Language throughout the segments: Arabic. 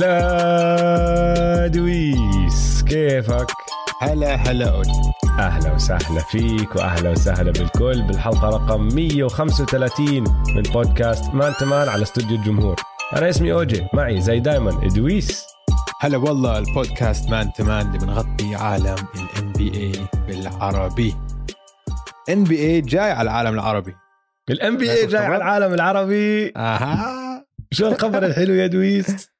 هلا دويس كيفك؟ هلا هلا أوجي أهلا وسهلا فيك وأهلا وسهلا بالكل بالحلقة رقم 135 من بودكاست Man to Man على استوديو الجمهور. أنا اسمي أوجي معي زي دايما ادويس هلا والله البودكاست Man to Man اللي بنغطي عالم ال NBA بالعربي. NBA جاي على العالم العربي. ال NBA جاي على العالم العربي. أها. شو الخبر الحلو يا دويس؟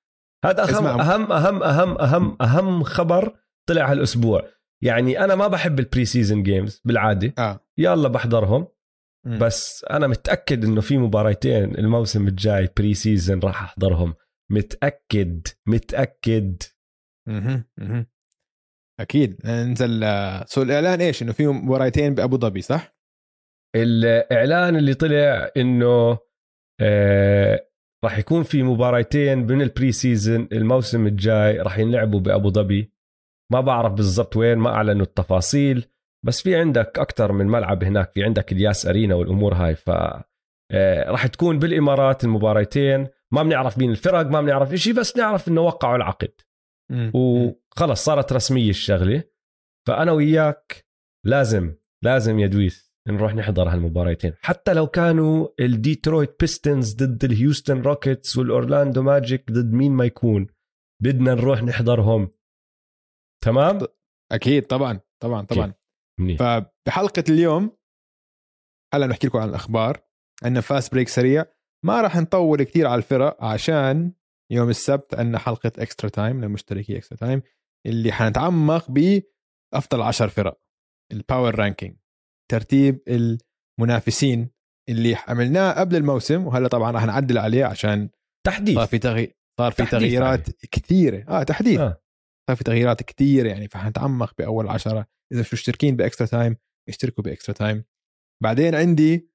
هذا أهم, اسمع. اهم اهم اهم اهم أهم خبر طلع هالأسبوع يعني أنا ما بحب ال pre-season games بالعادة آه يلا بحضرهم مم. بس أنا متأكد إنه في مباراتين الموسم الجاي pre-season راح أحضرهم متأكد متأكد مهم. مهم. أكيد نزل آه، so الإعلان إيش إنه في مباراتين بأبو ظبي صح؟ الإعلان اللي طلع إنه آه راح يكون في مباراتين من ال pre-season الموسم الجاي راح ينلعبوا بأبو ظبي. ما بعرف بالضبط وين ما أعلنوا التفاصيل بس في عندك أكثر من ملعب هناك في عندك الاتحاد أرينا والأمور هاي ف آه، راح تكون بالإمارات المباراتين ما بنعرف مين الفرق ما بنعرف شيء بس نعرف إنه وقعوا العقد. وخلص صارت رسمية الشغلة. فأنا وياك لازم لازم يا دويس نروح نحضر هالمباراتين حتى لو كانوا الديترويت بيستنز ضد الهيوستن روكيتس والاورلاندو ماجيك ضد مين ما يكون بدنا نروح نحضرهم. تمام؟ أكيد طبعا طبعا طبعا. منيح. فبحلقة اليوم هلا نحكي لكم عن الأخبار. عندنا fast break سريع. ما راح نطول كثير على الفرق عشان يوم السبت عندنا حلقة اكسترا تايم لمشتركي اكسترا تايم اللي حنتعمق بأفضل 10 فرق ال power ranking ترتيب المنافسين اللي عملناه قبل الموسم وهلا طبعا راح نعدل عليه عشان تحديث. صار في تغي... صار في تحديث تغييرات كثيرة. آه تحديث. آه. صار في تغييرات كثير يعني فحنتعمق بأول عشرة. إذا مش مشتركين بإكسترا تايم اشتركوا بإكسترا تايم. بعدين عندي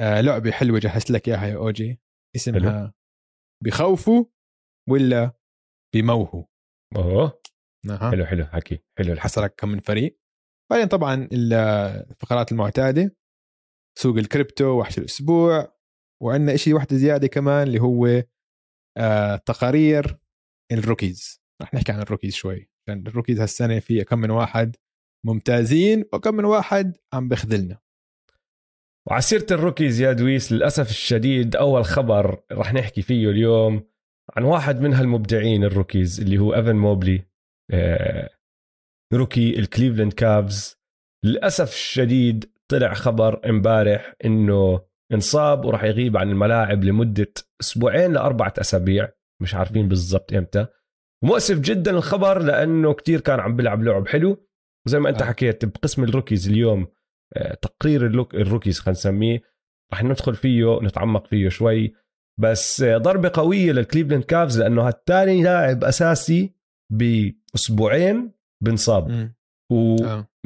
آه لعبة حلوة جهزت لك إياها يا أوجي. اسمها بخوفوا ولا بموتوا. أوه. أها. حلو حلو حكي. حلو الحكي حصلك كم من فريق. بعدين طبعا الفقرات المعتادة سوق الكريبتو وحش الأسبوع وعندنا شيء واحدة زيادة كمان اللي هو آه تقارير ال rookies. رح نحكي عن ال rookies شوي عشان ال rookies هالسنة في كم من واحد ممتازين وكم من واحد عم بخذلنا وعلى سيرة ال rookies يا دويس للأسف الشديد أول خبر رح نحكي فيه اليوم عن واحد من هالمبدعين ال rookies اللي هو إيفن موبلي. آه، rookie الكليفلاند كافز. للأسف الشديد طلع خبر امبارح إنه انصاب وراح يغيب عن الملاعب لمدة أسبوعين لأربعة أسابيع. مش عارفين بالضبط إمتى. مؤسف جدا الخبر لأنه كتير كان عم بيلعب لعب حلو. وزي ما أنت آه. حكيت بقسم ال rookies اليوم آه، تقرير ال rookies خلينا نسميه رح ندخل فيه نتعمق فيه شوي. بس آه، ضربة قوية للكليفلاند كافز لأنه هالتاني لاعب أساسي بأسبوعين بنصاب مم. و...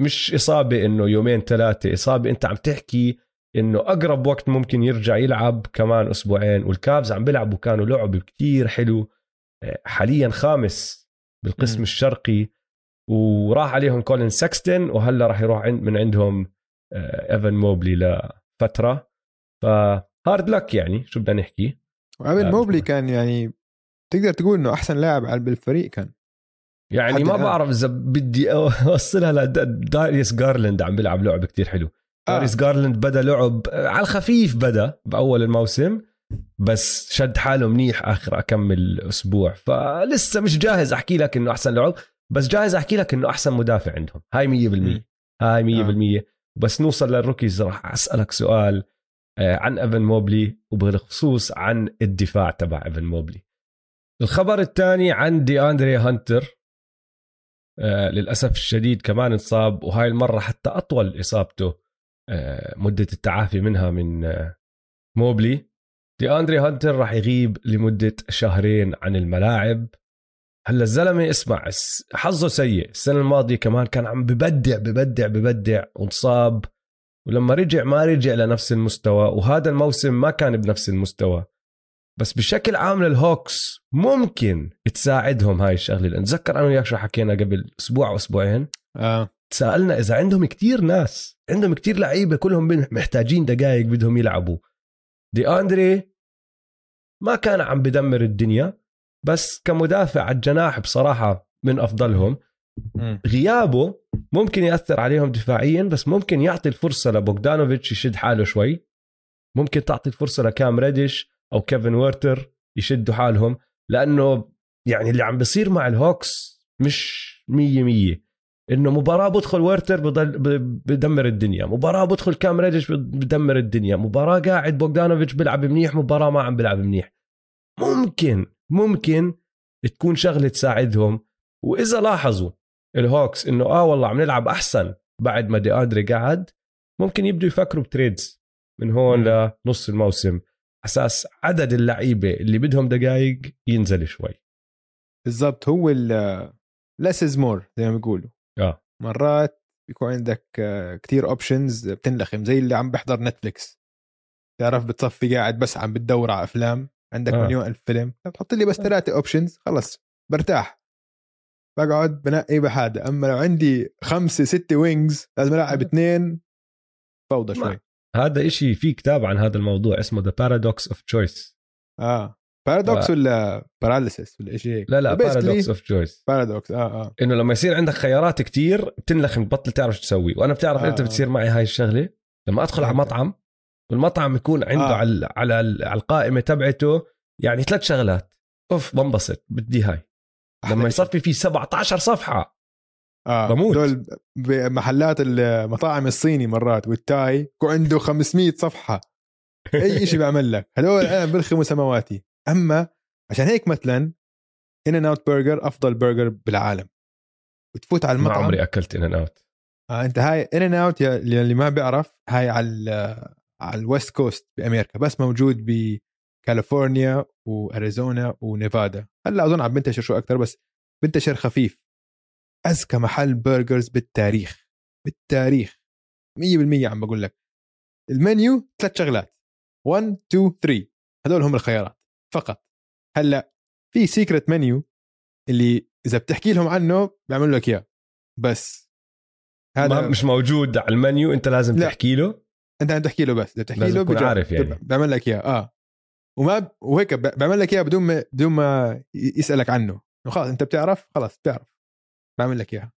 مش إصابة إنه يومين ثلاثة إصابة أنت عم تحكي إنه أقرب وقت ممكن يرجع يلعب كمان أسبوعين والكافز عم بيلعبوا كانوا لعب كتير حلو آه، حاليا خامس بالقسم مم. الشرقي. وراح عليهم كولين ساكستن وهلأ راح يروح عند من عندهم آه، إيفن موبلي لفترة. ف hard luck يعني شو بدنا نحكي؟ لا، موبلي كان يعني تقدر تقول إنه أحسن لاعب على بالفريق كان. يعني ما. بعرف إذا بدي أوصلها لداريس جارلاند عم بيلعب لعب كتير حلو آه. داريس جارلاند بدا لعب على الخفيف بدا بأول الموسم بس شد حاله منيح آخر أكمل أسبوع فلسه مش جاهز أحكي لك إنه أحسن لعب بس جاهز أحكي لك إنه أحسن مدافع عندهم هاي 100% مم. هاي 100% آه. بس نوصل لل rookies راح أسألك سؤال آه، عن إيفن موبلي وبالخصوص عن الدفاع تبع إيفن موبلي الخبر الثاني عن دي اندري هانتر آه، للأسف الشديد كمان انصاب وهاي المرة حتى أطول إصابته آه، مدة التعافي منها من آه، موبلي. دي أندري هانتر راح يغيب لمدة شهرين عن الملاعب. هلأ الزلمة اسمع حظه سيء. السنة الماضية كمان كان عم ببدع ببدع ببدع وانصاب. ولما رجع ما رجع لنفس المستوى وهذا الموسم ما كان بنفس المستوى. بس بشكل عام للهوكس ممكن تساعدهم هاي الشغلة. لأن تذكر أنا وياك شو حكينا قبل أسبوع أو أسبوعين؟ آه. تسالنا إذا عندهم كتير ناس عندهم كتير لعيبة كلهم محتاجين دقائق بدهم يلعبوا. دي أندري ما كان عم بدمر الدنيا بس كمدافع على الجناح بصراحة من أفضلهم. غيابه ممكن يأثر عليهم دفاعيا بس ممكن يعطي الفرصة لبوغدانوفيتش يشد حاله شوي. ممكن تعطي الفرصة لكام ريديش أو كيفن ويرتر يشدوا حالهم لأنه يعني اللي عم بيصير مع الهوكس مش مية مية. إنه مباراة بدخل هيرتر بضل بدمر الدنيا مباراة بدخل كام ريديش بدمر الدنيا مباراة قاعد بوغدانوفيتش بيلعب منيح مباراة ما عم بيلعب منيح. ممكن ممكن تكون شغلة تساعدهم. وإذا لاحظوا الهوكس إنه آه والله عم نلعب أحسن بعد ما دي أندري قعد ممكن يبدوا يفكروا ب trades من هون. لنص الموسم. أساس عدد اللعيبة اللي بدهم دقائق ينزل شوي. بالضبط هو ال less is more زي ما بيقولوا. آه. مرات بيكون عندك آه، كتير options بتنلخم زي اللي عم بحضر نتفليكس تعرف بتصفي قاعد بس عم بتدور على أفلام عندك آه. آه. مليون ألف فيلم بتحط لي بس ثلاثة options خلص برتاح. بقعد بنقي بحاجة أما لو عندي خمسة ستة wings لازم ألعب اثنين فوضى شوي. هذا إشي في كتاب عن هذا الموضوع اسمه The Paradox of Choice آه paradox ولا paralysis ولا شيء هيك لا لا Paradox of Choice paradox آه آه إنه لما يصير عندك خيارات كتير بتنلخم بتبطل تعرف شو تسوي وأنا بتعرف آه. إمتى بتصير معي هاي الشغلة لما أدخل على؟ مطعم والمطعم يكون عنده آه. آه. على على على القائمة تبعته يعني ثلاث شغلات أوف بنبسط بدي هاي أحلى لما. يصفي في 17 صفحة آه بموت. دول بمحلات المطاعم الصيني مرات وال Thai عنده 500 صفحة. أي شيء بيعمل لك. هدول أنا بلخموا سماواتي. أما عشان هيك مثلا In-N-Out Burger أفضل برجر بالعالم. وتفوت على ما المطعم. عمري أكلت In-N-Out. آه أنت هاي In-N-Out اللي ما بيعرف هاي على على ال West Coast بأمريكا بس موجود بكاليفورنيا وأريزونا ونيفادا. هلأ أظن عم بنتشر شوي أكثر بس بنتشر خفيف. اذكى محل برجرز بالتاريخ. بالتاريخ. 100% عم بقول لك. المنيو ثلاث شغلات. 1 2 3 هدول هم الخيارات. فقط. هلأ في سيكرت منيو اللي إذا بتحكي لهم عنه بيعملوا لك إياه. بس. هذا مش موجود على المنيو أنت لازم لا. تحكي له. أنت عم تحكي له بس. إذا بتحكي له بيجا- عارف يعني. بيعمل لك إياه. آه. وما ب... وهيك بيعمل لك إياه بدون ما بدون ما يسألك عنه. إنه خلاص أنت بتعرف؟ خلاص بتعرف. بعمل لك إياها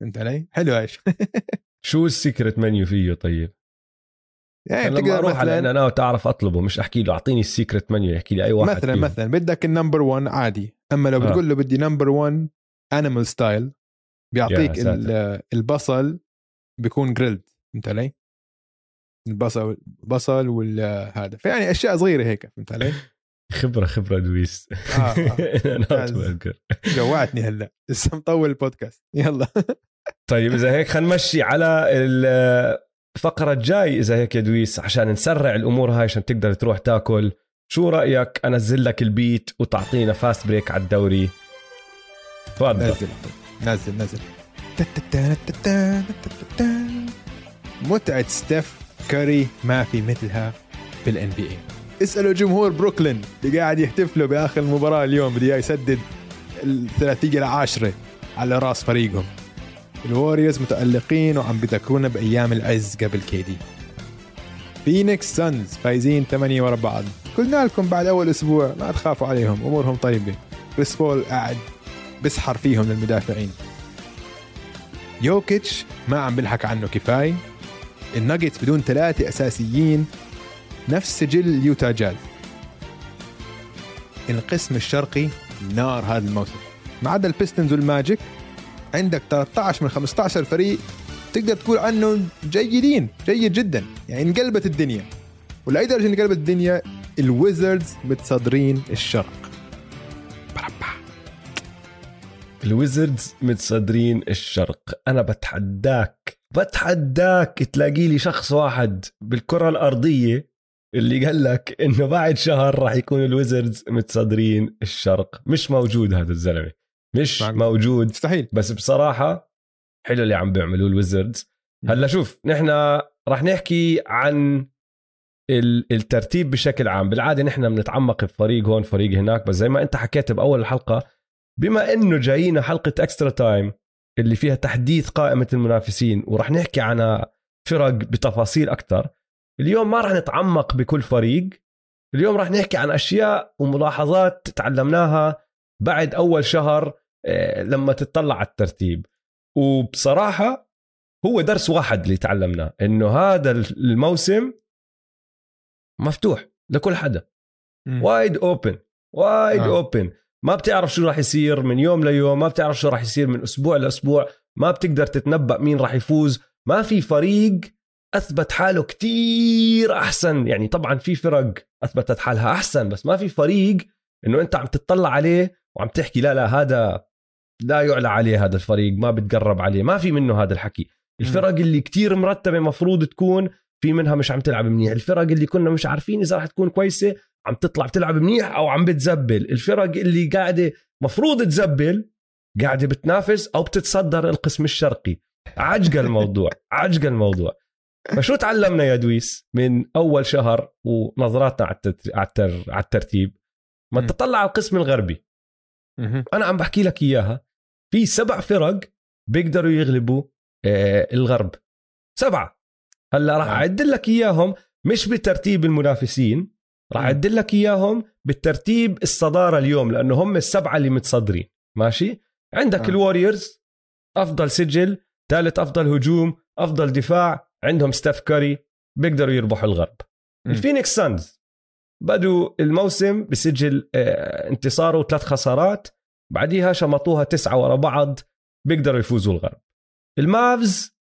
فهمت علي؟ حلو إيش شو ال secret menu فيه طيب يعني لما أروح على In مثلا Out اعرف أطلبه مش أحكي له أعطيني ال secret menu يحكي لي أي واحد مثلا فيهم. مثلا بدك ال number 1 عادي أما لو آه. بتقول له بدي number 1 animal style بيعطيك البصل بيكون grilled فهمت علي؟ البصل بصل والهذا فيعني أشياء صغيرة هيك فهمت علي؟ خبرة خبرة دويس. آه، آه. جوعتني هلا. لسه مطول البودكاست. يلا. طيب إذا هيك خلينا نمشي على الفقرة الجاي. إذا هيك يا دويس عشان نسرع الأمور هاي عشان تقدر تروح تاكل شو رأيك أنزل لك البيت وتعطينا fast break على الدوري؟ تفضل. نزل. نزل نزل. متعة ستيف كاري ما في مثلها في ال NBA اسألوا جمهور بروكلين اللي قاعد يحتفلوا بآخر المباراة اليوم إياه يسدد الثلاثية العاشرة على رأس فريقهم. الووريورز متألقين وعم بذكرونا بأيام العز قبل KD. فينيكس سانز فايزين ثمانية ورا بعض. قلنا لكم بعد أول أسبوع ما تخافوا عليهم أمورهم طيبة. كريس بول قاعد بسحر فيهم للمدافعين. يوكيتش ما عم بنحكي عنه كفاية. الناجتس بدون ثلاثة أساسيين نفس سجل اليوتا جاز القسم الشرقي نار هذا الموسم. ما عدا البيستونز والماجيك عندك 13 من 15 فريق تقدر تقول عنه جيدين جيد جدا يعني انقلبت الدنيا. ولأي درجة انقلبت الدنيا الويزردز متصدرين الشرق. الويزردز متصدرين الشرق. أنا بتحداك بتحداك تلاقي لي شخص واحد بالكرة الأرضية اللي قال لك إنه بعد شهر راح يكون الويزردز متصدرين الشرق. مش موجود هذا الزلمة. مش معقول. موجود. مستحيل. بس بصراحة حلو اللي عم بيعملوه الويزردز. هلا شوف نحن راح نحكي عن ال- الترتيب بشكل عام. بالعادة نحن بنتعمق بفريق هون فريق هناك. بس زي ما انت حكيت بأول الحلقة بما إنه جايينا حلقة اكسترا تايم اللي فيها تحديث قائمة المنافسين وراح نحكي عن فرق بتفاصيل أكثر اليوم ما راح نتعمق بكل فريق. اليوم راح نحكي عن أشياء وملاحظات تعلمناها بعد أول شهر آه، لما تطلع على الترتيب. وبصراحة هو درس واحد اللي تعلمناه إنه هذا الموسم مفتوح لكل حدا. wide open wide آه. open ما بتعرف شو راح يصير من يوم ليوم ما بتعرف شو راح يصير من أسبوع لأسبوع ما بتقدر تتنبأ مين راح يفوز. ما في فريق أثبت حاله كتير أحسن. يعني طبعا في فرق أثبتت حالها أحسن بس ما في فريق إنه أنت عم تطلع عليه وعم تحكي لا لا هذا لا يعلى عليه هذا الفريق ما بتقرب عليه ما في منه هذا الحكي. الفرق اللي كتير مرتبة مفروض تكون في منها مش عم تلعب منيح. الفرق اللي كنا مش عارفين إذا راح تكون كويسة عم تطلع بتلعب منيح أو عم بتزبل. الفرق اللي قاعدة مفروض تزبل قاعدة بتنافس أو بتتصدر القسم الشرقي. عجقه الموضوع عجقه الموضوع. فشو تعلمنا يا دويس من أول شهر ونظراتنا على على الترتيب؟ ما تطلع على القسم الغربي. أنا عم بحكي لك إياها. في سبع فرق بيقدروا يغلبوا آه الغرب. سبعة. هلأ راح اعد لك إياهم مش بترتيب المنافسين راح اعد لك إياهم بالترتيب الصدارة اليوم لأنه هم السبعة اللي متصدرين. ماشي؟ عندك آه. الوريورز أفضل سجل ثالث أفضل هجوم أفضل دفاع. عندهم ستيف كاري بيقدروا يربحوا الغرب. الفينيكس سانز بدوا الموسم بسجل آه، انتصار وثلاث خسارات بعديها شمطوها تسعة ورا بعض بيقدروا يفوزوا الغرب. المافز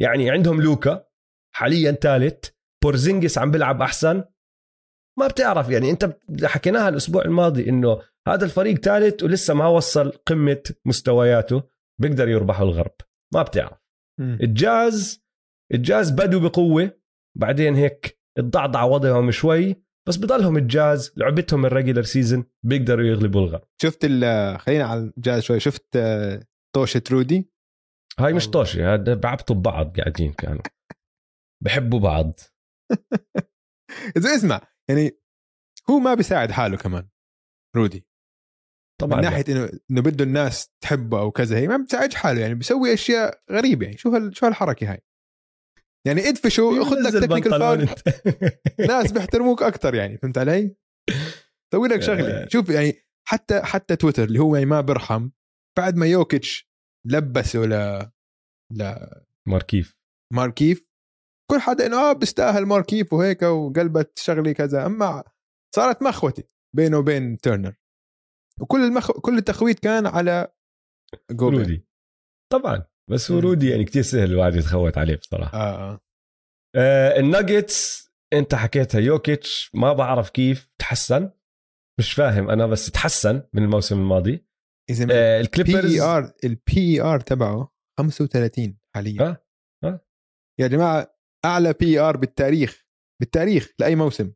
يعني عندهم لوكا حاليا ثالث بورزينجيس عم بيلعب أحسن. ما بتعرف يعني أنت حكيناها الأسبوع الماضي إنه هذا الفريق ثالث ولسه ما وصل قمة مستوياته بيقدر يربحوا الغرب. ما بتعرف. الجاز الجاز بدوا بقوة بعدين هيك تضعضع وضعهم شوي بس بضلهم الجاز لعبتهم ال regular season بيقدروا يغلبوا الغرب. شفت خلينا على الجاز شوي شفت آه، طوشة رودي؟ هاي مش طوشة هذا بعبطوا ببعض قاعدين كانوا. بحبوا بعض. إذا اسمع يعني هو ما بيساعد حاله كمان رودي. طبعا من ناحية إنه إنه بده الناس تحبه أو كذا هي ما بتساعدش حاله يعني بيسوي أشياء غريبة يعني شو هال شو هالحركة هاي؟ يعني ادفشوا خذ لك technical foul ناس بيحترموك أكثر يعني فهمت علي؟ سوي لك شغلة. شوف يعني حتى حتى تويتر اللي هو يعني ما بيرحم بعد ما يوكيتش لبسه ل ل ماركيف. ماركيف كل حدا إنه آه بيستاهل ماركيف وهيك وقلبت شغلة كذا. أما صارت مخوتي بينه وبين تيرنر. وكل المخ... كل التخويت كان على جوبير رودي. طبعا. بس هو رودي يعني كتير سهل الواحد يتخوت عليه بصراحة. آه. آه. آه الناجتس انت حكيتها يوكيتش ما بعرف كيف تحسن. مش فاهم أنا بس تحسن من الموسم الماضي. إذا آه الكليبرز PER ال P R تبعه 35 حاليا. آه آه. يا جماعة أعلى PER بالتاريخ بالتاريخ لأي موسم.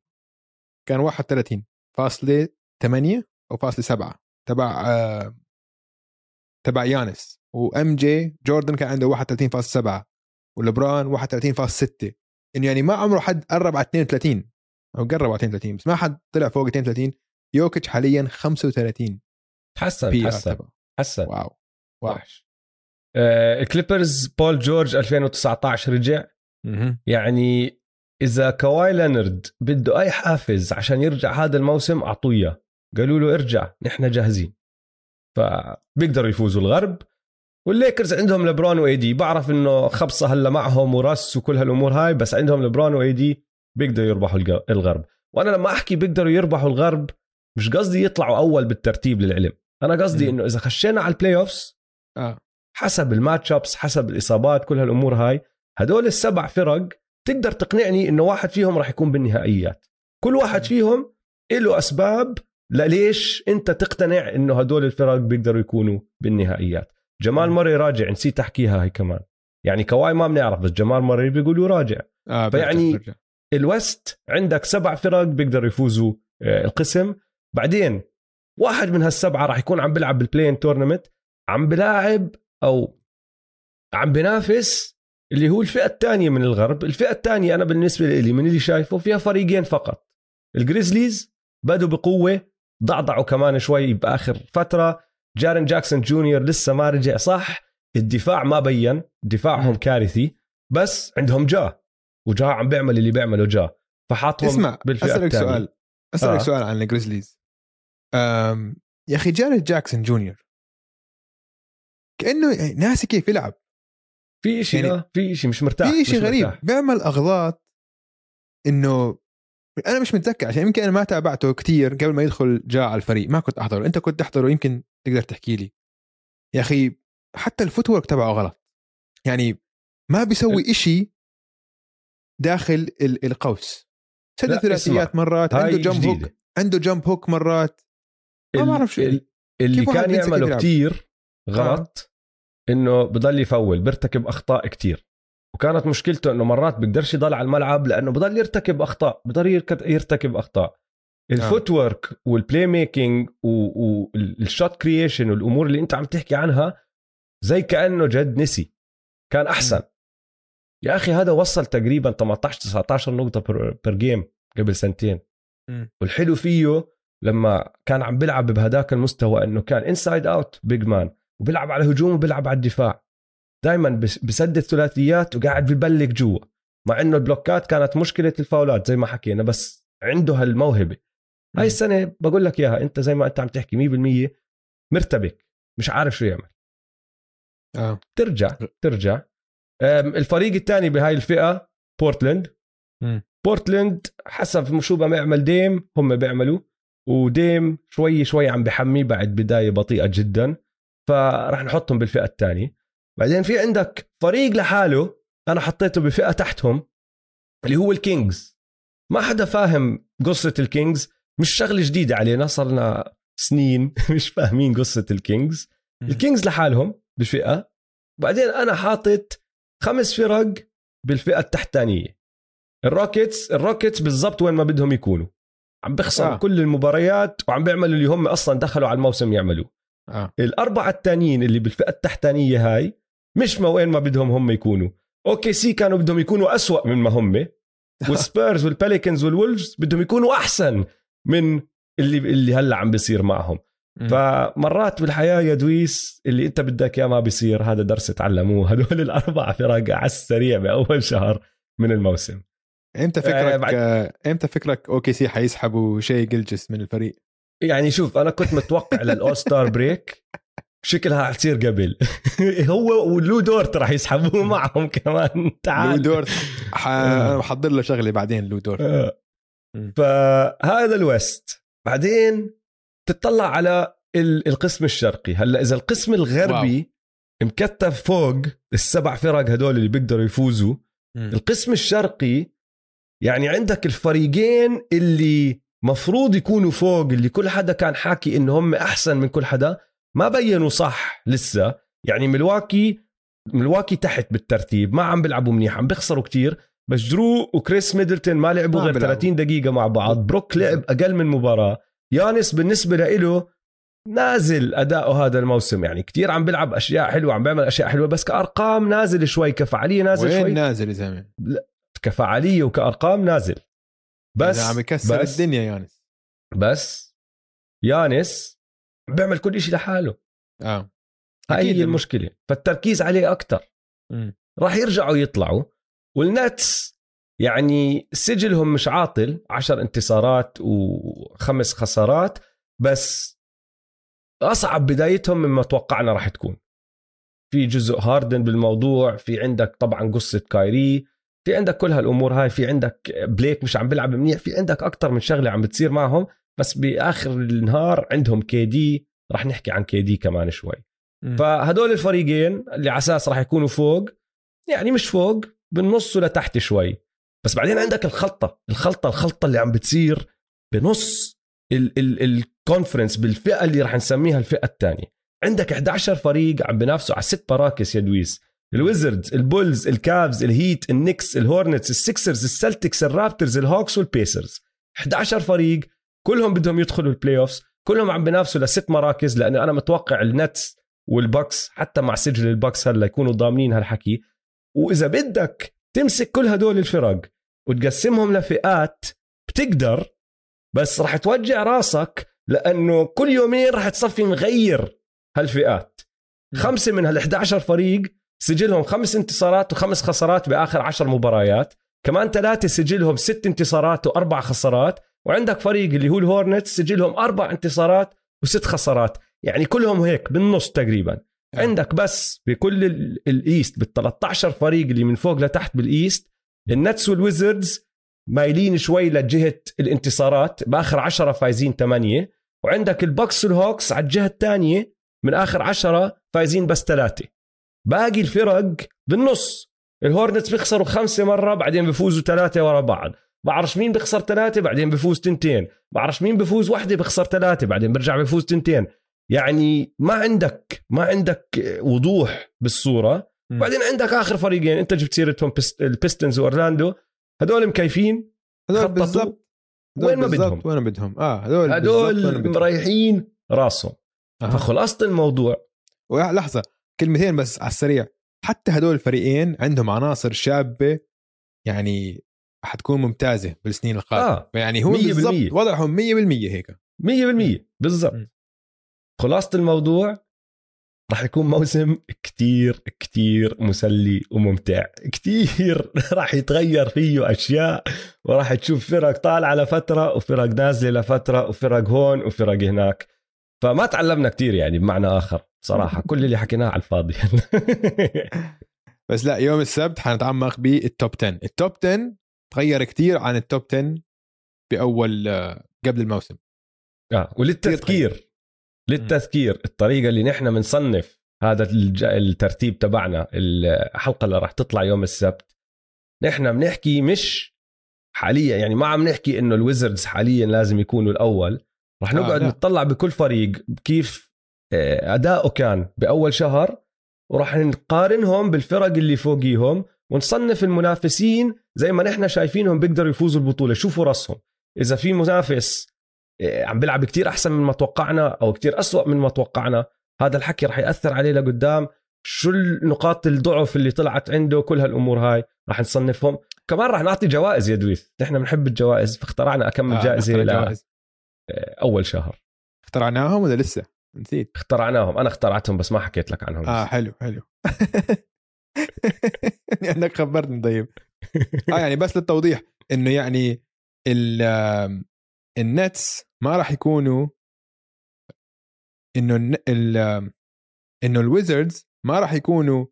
كان 31 فاصلة 8 أو فاصلة 7 تبع آه تبع يانس. و MJ جوردن كان عنده 31.7 ولبران 31.6 إنه يعني ما عمره حد قرب على 32 أو قرب على 32 بس ما حد طلع فوق 32 يوكيتش حاليا 35 تحسن تحسن تحسن. واو. آه كليبرز بول جورج 2019 رجع. يعني إذا كواي لينرد بده أي حافز عشان يرجع هذا الموسم أعطوه إياه. قالوا له ارجع نحن جاهزين. فبيقدروا يفوزوا الغرب. والليكرز عندهم لبرون و AD بعرف إنه خبصة هلا معهم وراس وكل هالأمور هاي بس عندهم لبرون و AD بيقدروا يربحوا الغرب. وأنا لما أحكي بيقدروا يربحوا الغرب مش قصدي يطلعوا أول بالترتيب للعلم. أنا قصدي إنه إذا خشينا على ال playoffs آه. حسب ال matchups حسب الإصابات كل هالأمور هاي هدول السبع فرق تقدر تقنعني إنه واحد فيهم راح يكون بالنهائيات. كل واحد فيهم له أسباب ليش انت تقتنع انه هدول الفرق بيقدروا يكونوا بالنهائيات؟ جمال مري راجع نسيت أحكيها هي كمان. يعني كواي ما بنعرف بس جمال مري بيقولوا راجع. آه فيعني. ال West عندك سبع فرق بيقدروا يفوزوا آه، القسم. بعدين واحد من هالسبعة راح يكون عم بيلعب بال play-in tournament عم بلاعب أو عم بنافس اللي هو الفئة الثانية من الغرب. الفئة الثانية أنا بالنسبة لي من اللي شايفه فيها فريقين فقط. الجريزليز بدوا بقوة ضعضعوا كمان شوي بآخر فترة جارن جاكسون جونيور لسه ما رجع صح الدفاع ما بين دفاعهم كارثي بس عندهم جا وجا عم بيعمل اللي بيعمله جا فحاطهم اسمع أسألك التانية. سؤال أسألك آه. سؤال عن الجريزليز يا أخي جارن جاكسون جونيور كأنه ناسي كيف يلعب في شيء يعني يعني في شيء مش مرتاح في شيء غريب مرتاح. بيعمل أغلاط إنه أنا مش متذكر عشان يمكن أنا ما تابعته كتير قبل ما يدخل جاء على الفريق ما كنت أحضره. أنت كنت تحضره يمكن تقدر تحكي لي. يا أخي حتى ال footwork تبعه غلط. يعني ما بيسوي إشي داخل ال- القوس. سد لا، ثلاثيات. مرات عنده jump hook. عنده jump hook مرات. ما بعرف شو. ال- اللي كان يعمله يلعب؟ كتير غلط إنه بضل يفول بيرتكب أخطاء كتير. وكانت مشكلته إنه مرات بيقدرش يضل على الملعب لأنه بضل يرتكب أخطاء بضل يرتكب أخطاء. ال footwork وال playmaking وال shot creation والأمور اللي أنت عم تحكي عنها زي كأنه جد نسي. كان أحسن. يا أخي هذا وصل تقريبا 18 19 نقطة per game قبل سنتين. والحلو فيه لما كان عم بيلعب بهداك المستوى إنه كان inside out big man وبيلعب على الهجوم وبيلعب على الدفاع. دائما بسدد ثلاثيات وقاعد ببلك جوا. مع إنه البلوكات كانت مشكلة الفاولات زي ما حكينا بس عنده هالموهبة. هاي السنة بقول لك إياها أنت زي ما أنت عم تحكي 100% مرتبك مش عارف شو يعمل. آه. ترجع ترجع. الفريق الثاني بهاي الفئة بورتلاند. مم. بورتلاند حسب شو بيعمل ديم هم بيعملوا. وديم شوي شوي عم بحمي بعد بداية بطيئة جدا. فراح نحطهم بالفئة الثانية. بعدين في عندك فريق لحاله أنا حطيته بفئة تحتهم اللي هو الكينجز ما حدا فاهم قصة الكينجز مش شغلة جديدة علينا صرنا سنين مش فاهمين قصة الكينجز. الكينجز لحالهم بفئة بعدين أنا حاطط خمس فرق بالفئة التحتانية الروكيتس الروكيتس بالضبط وين ما بدهم يكونوا عم بيخسروا آه. آه. كل المباريات وعم بيعملوا اللي هم أصلا دخلوا على الموسم يعملوه آه الأربعة التانيين اللي بالفئة التحتانية هاي مش ما وين ما بدهم هم يكونوا. OKC كانوا بدهم يكونوا أسوأ من ما هم. والسبيرز والبيليكنز والولفز بدهم يكونوا أحسن من اللي اللي هلأ عم بيصير معهم. فمرات بالحياة يا دويس اللي أنت بدك إياه ما بيصير هذا درس تعلموه. هدول الاربع فرق على السريع بأول شهر من الموسم. إمتى آه، فكرك بعد- إمتى فكرك OKC حيسحبوا شاي جلجس من الفريق؟ يعني شوف أنا كنت متوقع لل All-Star break شكلها حتصير قبل. هو ولو دورت راح يسحبوه معهم كمان. لو تعال. دورت. ح... آه. بحضر له شغله بعدين لو دورت. آه. فهذا ال West. بعدين تطلع على ال- القسم الشرقي. هلأ إذا القسم الغربي مكتف فوق السبع فرق هدول اللي بيقدروا يفوزوا مم. القسم الشرقي يعني عندك الفريقين اللي مفروض يكونوا فوق اللي كل حدا كان حاكي انه هم أحسن من كل حدا ما بينوا صح لسه. يعني ملواكي ملواكي تحت بالترتيب ما عم بيلعبوا منيح عم بيخسروا كتير. بس جرو وكريس ميدلتون ما لعبوا غير بيلعبوا. 30 دقيقة مع بعض. بروك لعب أقل من مباراة. يانس بالنسبة له نازل أداؤه هذا الموسم. يعني كتير عم بيلعب أشياء حلوة عم بيعمل أشياء حلوة بس كأرقام نازل شوي كفعالية نازل وين شوي. نازل يا زلمة؟ كفعالية وكأرقام نازل. بس عم يكسر الدنيا يانس. بس يانس بيعمل كل شيء لحاله. آه. هاي المشكلة. فالتركيز عليه أكثر. راح يرجعوا يطلعوا. والنتس يعني سجلهم مش عاطل عشر انتصارات وخمس خسارات بس أصعب بدايتهم مما توقعنا راح تكون. في جزء هاردن بالموضوع في عندك طبعا قصة كايري في عندك كل هالأمور هاي في عندك بليك مش عم بيلعب منيح في عندك أكثر من شغلة عم بتصير معهم. بس بآخر النهار عندهم KD رح نحكي عن KD كمان شوي. مم. فهدول الفريقين اللي على أساس راح يكونوا فوق يعني مش فوق بالنص لتحت شوي. بس بعدين عندك الخلطة الخلطة الخلطة اللي عم بتصير بنص ال conference بالفئة اللي راح نسميها الفئة الثانية. عندك 11 فريق عم بينافسوا على ست مراكز يا دويس الويزردز البولز الكافز الهيت النكس الهورنتس السكسرز السلتكس الرابترز الهوكس والبيسرز. 11 فريق كلهم بدهم يدخلوا ال playoffs كلهم عم بينافسوا لست مراكز لأنه أنا متوقع النتس والبكس حتى مع سجل البكس هلا يكونوا ضامنين هالحكي. وإذا بدك تمسك كل هدول الفرق وتقسمهم لفئات بتقدر بس راح توجع راسك لأنه كل يومين راح تصفي مغير هالفئات. خمسة من هال 11 فريق سجلهم خمس انتصارات وخمس خسارات بآخر عشر مباريات. كمان ثلاثة سجلهم ست انتصارات وأربع خسارات. وعندك فريق اللي هو الهورنتس سجلهم أربع انتصارات وست خسارات. يعني كلهم هيك بالنص تقريبا. آه. عندك بس بكل ال- ال East بال 13 فريق اللي من فوق لتحت بال East النتس والويزردز مايلين شوي لجهة الانتصارات بآخر 10 فايزين 8 وعندك البكس والهوكس على الجهة الثانية من آخر 10 فايزين بس ثلاثة. باقي الفرق بالنص. الهورنتس بيخسروا خمسة مرة بعدين بيفوزوا ثلاثة ورا بعض. بعرفش مين بيخسر ثلاثة بعدين بيفوز تنتين بعرفش مين بيفوز وحدة بيخسر ثلاثة بعدين بيرجع بيفوز تنتين يعني ما عندك ما عندك وضوح بالصورة. بعدين عندك آخر فريقين أنت جبت سيرتهم بيست- البيستونز وأورلاندو هدول مكيفين هذول خططوا. بالضبط وين ما بدهم. وين بدهم آه هدول بدهم. مريحين راسهم أها. فخلاصة الموضوع ولحظه كلمتين بس على السريع حتى هدول الفريقين عندهم عناصر شابة يعني حتكون ممتازة بالسنين القادمة. آه يعني هو 100% بالضبط وضعهم 100% هيك. 100% بالضبط. خلاصة الموضوع راح يكون موسم كتير كتير مسلي وممتع. كتير راح يتغير فيه أشياء وراح تشوف فرق طالعة لفترة وفرق نازلة لفترة وفرق هون وفرق هناك. فما تعلمنا كتير يعني بمعنى آخر صراحة. كل اللي حكيناه على الفاضي. بس لا يوم السبت حنتعمق بال top 10 ال top 10 تغير كتير عن ال top 10 بأول آه، قبل الموسم. آه وللتذكير للتذكير الطريقة اللي نحن بنصنف هذا الترتيب تبعنا الحلقة اللي راح تطلع يوم السبت. نحن بنحكي مش حاليا يعني ما عم نحكي إنه الويزردز حاليا لازم يكونوا الأول. راح آه، نقعد. نطلع بكل فريق كيف آه، أداؤه كان بأول شهر وراح نقارنهم بالفرق اللي فوقيهم. ونصنف المنافسين زي ما نحن شايفينهم بيقدروا يفوزوا البطولة. شوفوا راسهم. إذا في منافس آه، عم بيلعب كتير أحسن من ما توقعنا أو كتير أسوأ من ما توقعنا هذا الحكي راح يأثر عليه لقدام. شو النقاط الضعف اللي طلعت عنده؟ كل هالأمور هاي راح نصنفهم. كمان راح نعطي جوائز يا دويث نحن بنحب الجوائز. فاخترعنا أكمل آه، جائزة نختار لاول جوائز. شهر. اخترعناهم ولا لسه؟ نسيت. اخترعناهم. أنا اخترعتهم بس ما حكيت لك عنهم آه حلو حلو. انك خبرتني طيب. آه يعني بس للتوضيح إنه يعني ال النتس ما راح يكونوا إنه ال إنه الويزردز ما راح يكونوا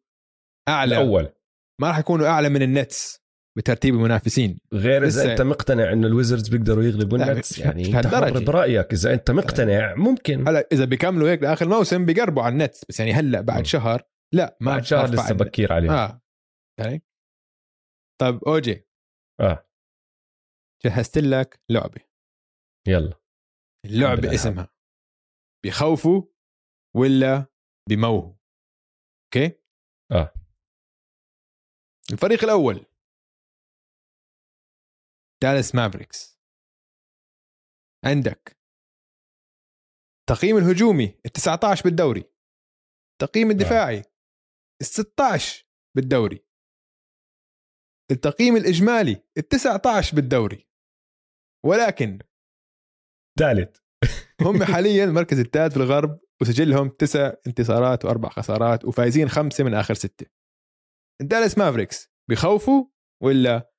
أعلى. الأول. ما راح يكونوا أعلى من النتس بترتيب المنافسين. غير إذا أنت مقتنع إنه الويزردز بيقدروا يغلبوا النتس يعني أنت برأيك. إذا أنت مقتنع ممكن. هلا إذا بيكملوا هيك لآخر الموسم بيقربوا على النتس بس يعني هلأ بعد. شهر لا ما بعد شهر لسه بكير عليه آه. يعني؟ طيب أوجي. آه. جهزت لك لعبة. يلا. اللعبة. اسمها بيخوفوا ولا بموهوا okay؟ آه. الفريق الأول. دالاس مافريكس عندك تقييم الهجومي ال 19 بالدوري التقييم الدفاعي ال 16 بالدوري. التقييم الإجمالي ال 19 بالدوري. ولكن ثالث. هم حاليا المركز الثالث في الغرب وسجلهم تسع انتصارات وأربع خسارات وفايزين خمسة من آخر ستة. الدالاس مافريكس بيخوفوا ولا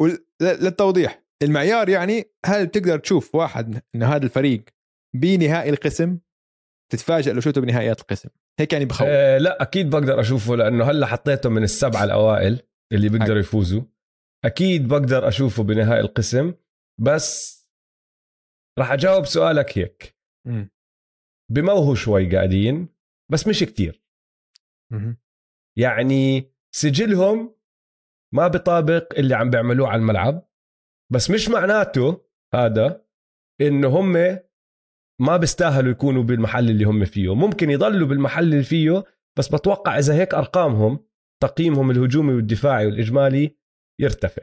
ل- للتوضيح المعيار يعني هل بتقدر تشوف واحد إن هذا الفريق بنهائي القسم؟ تتفاجئ لو شفته بنهائيات القسم. هيك يعني بخوف. آه لا أكيد بقدر أشوفه لأنه هلأ حطيته من السبعه الأوائل اللي بيقدروا يفوزوا. أكيد بقدر أشوفه بنهائي القسم بس راح أجاوب سؤالك هيك. مم. بموهوا شوي قاعدين بس مش كتير. يعني سجلهم ما بيطابق اللي عم بيعملوه على الملعب بس مش معناته هذا إنه هم ما بيستاهلوا يكونوا بالمحل اللي هم فيه. ممكن يضلوا بالمحل اللي فيه بس بتوقع إذا هيك أرقامهم تقييمهم الهجومي والدفاعي والإجمالي يرتفع.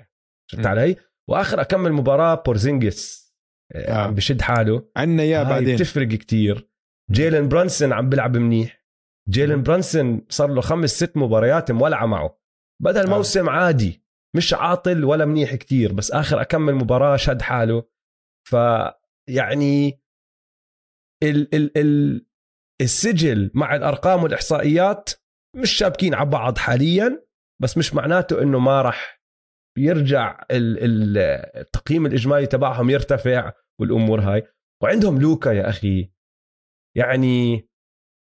شفت. علي؟ وآخر كم مباراة بورزينجس آه. آه. عم بشد حاله. عنا إياه بعدين. بتفرق كتير. جيلن برانسون عم بيلعب منيح. جيلن برانسون صار له خمس ست مباريات مولعة معه. بدا الموسم آه. عادي مش عاطل ولا منيح كتير بس آخر أكمل مباراة شد حاله. فيعني ال ال ال السجل مع الأرقام والإحصائيات مش شابكين على بعض حاليا بس مش معناته إنه ما راح يرجع ال- ال- التقييم الإجمالي تبعهم يرتفع والأمور هاي. وعندهم لوكا يا أخي. يعني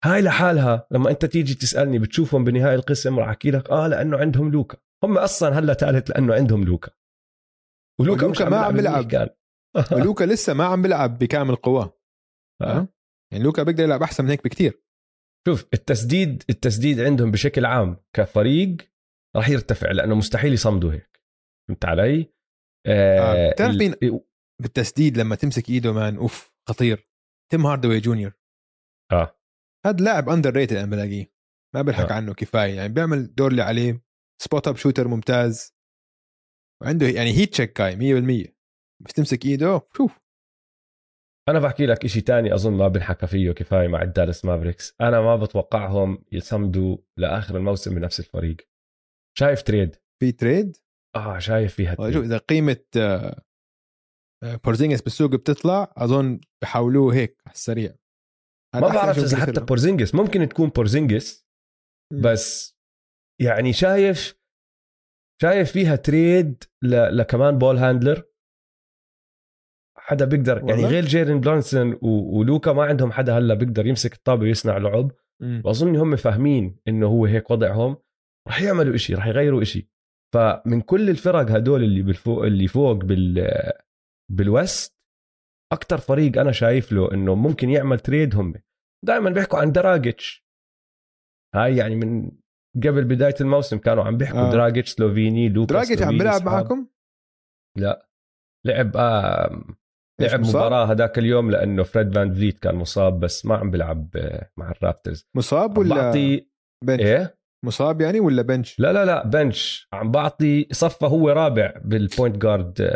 هاي لحالها لما أنت تيجي تسألني بتشوفهم بنهاية القسم راح أحكي لك آه لأنه عندهم لوكا. هم أصلا هلأ ثالث لأنه عندهم لوكا. ولوكا, ولوكا ما عم بيلعب. ولوكا لسه ما عم بيلعب بكامل قواه. آه. يعني لوكا بيقدر يلعب أحسن من هيك بكتير. شوف التسديد التسديد عندهم بشكل عام كفريق راح يرتفع لأنه مستحيل يصمدوا هيك. فهمت علي؟ آه. بتعرف مين؟ بالتسديد لما تمسك إيده مان أوف خطير. تيم هاردوي جونيور. آه. هذا لاعب underrated أنا بلاقيه ما بلحق آه. عنه كفاية. يعني بيعمل دور اللي عليه. spot up shooter ممتاز. وعنده يعني heat check guy 100% بس تمسك إيده شوف. أنا بحكي لك شيء تاني أظن ما بنحكى فيه كفاية مع الدالس مافريكس. أنا ما بتوقعهم يصمدوا لآخر الموسم بنفس الفريق. شايف trade؟ في trade؟ آه شايف فيها trade. شوف إذا قيمة آه، بورزينجس بالسوق بتطلع أظن بحاولوه هيك على السريع. ما بعرف إذا حتى بورزينجس ممكن تكون بورزينجس بس يعني شايف شايف فيها trade لكمان ball handler؟ حدا بيقدر. يعني غير جيلن برانسون ولوكا ما عندهم حدا هلا بيقدر يمسك الطابة ويصنع لعب. وأظن هم فاهمين إنه هو هيك وضعهم. رح يعملوا إشي رح يغيروا إشي. فمن كل الفرق هدول اللي بالفوق اللي فوق بال بال West أكثر فريق أنا شايف له إنه ممكن يعمل trade هم. دائما بيحكوا عن دراجيتش. هاي يعني من قبل بداية الموسم كانوا عم بيحكوا آه. دراجيتش سلوفيني لوكاس دراجيتش عم بيلعب معكم؟ لا. لعب آه لعب مباراة هذاك اليوم لأنه فريد فان فليت كان مصاب بس ما عم بيلعب آه، مع الرابترز. مصاب ولا بعطي بنش؟ إيه؟ مصاب يعني ولا bench؟ لا لا لا bench. عم بعطي صفى هو رابع بال point guard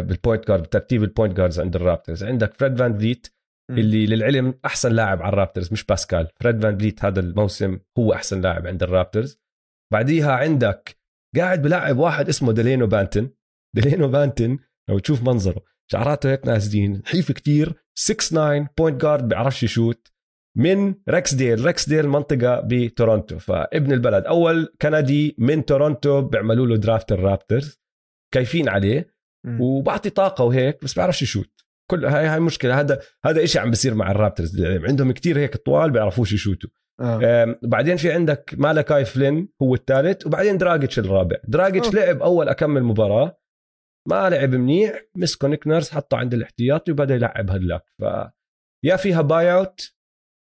بال point guard بترتيب ال point guards عند الرابترز. عندك فريد فان فليت اللي للعلم أحسن لاعب على الرابترز مش باسكال. فريد فان فليت هذا الموسم هو أحسن لاعب عند الرابترز. بعديها عندك قاعد بلاعب واحد اسمه ديلينو بانتن. ديلينو بانتن لو تشوف منظره. شعراته هيك نازلين. نحيف كتير. 6 9 point guard بيعرفش يشوت. من ريكسديل ريكسديل منطقة بتورونتو. فابن البلد. أول كندي من تورونتو بيعملوا له draft الرابترز. كيفين عليه. وبعطي طاقة وهيك بس بيعرفش يشوت. كل هاي هاي مشكلة. هذا هذا إشي عم بيصير مع الرابترز. عندهم كتير هيك طوال بيعرفوش يشوتوا. آه. بعدين في عندك مالكاي فلين هو الثالث. وبعدين دراجيتش الرابع. دراجيتش لعب أول كم مباراة. ما لعب منيح مسكو نيك نيرس حطه عند الاحتياطي وبدأ يلعب هدلاك ف يا فيها buyout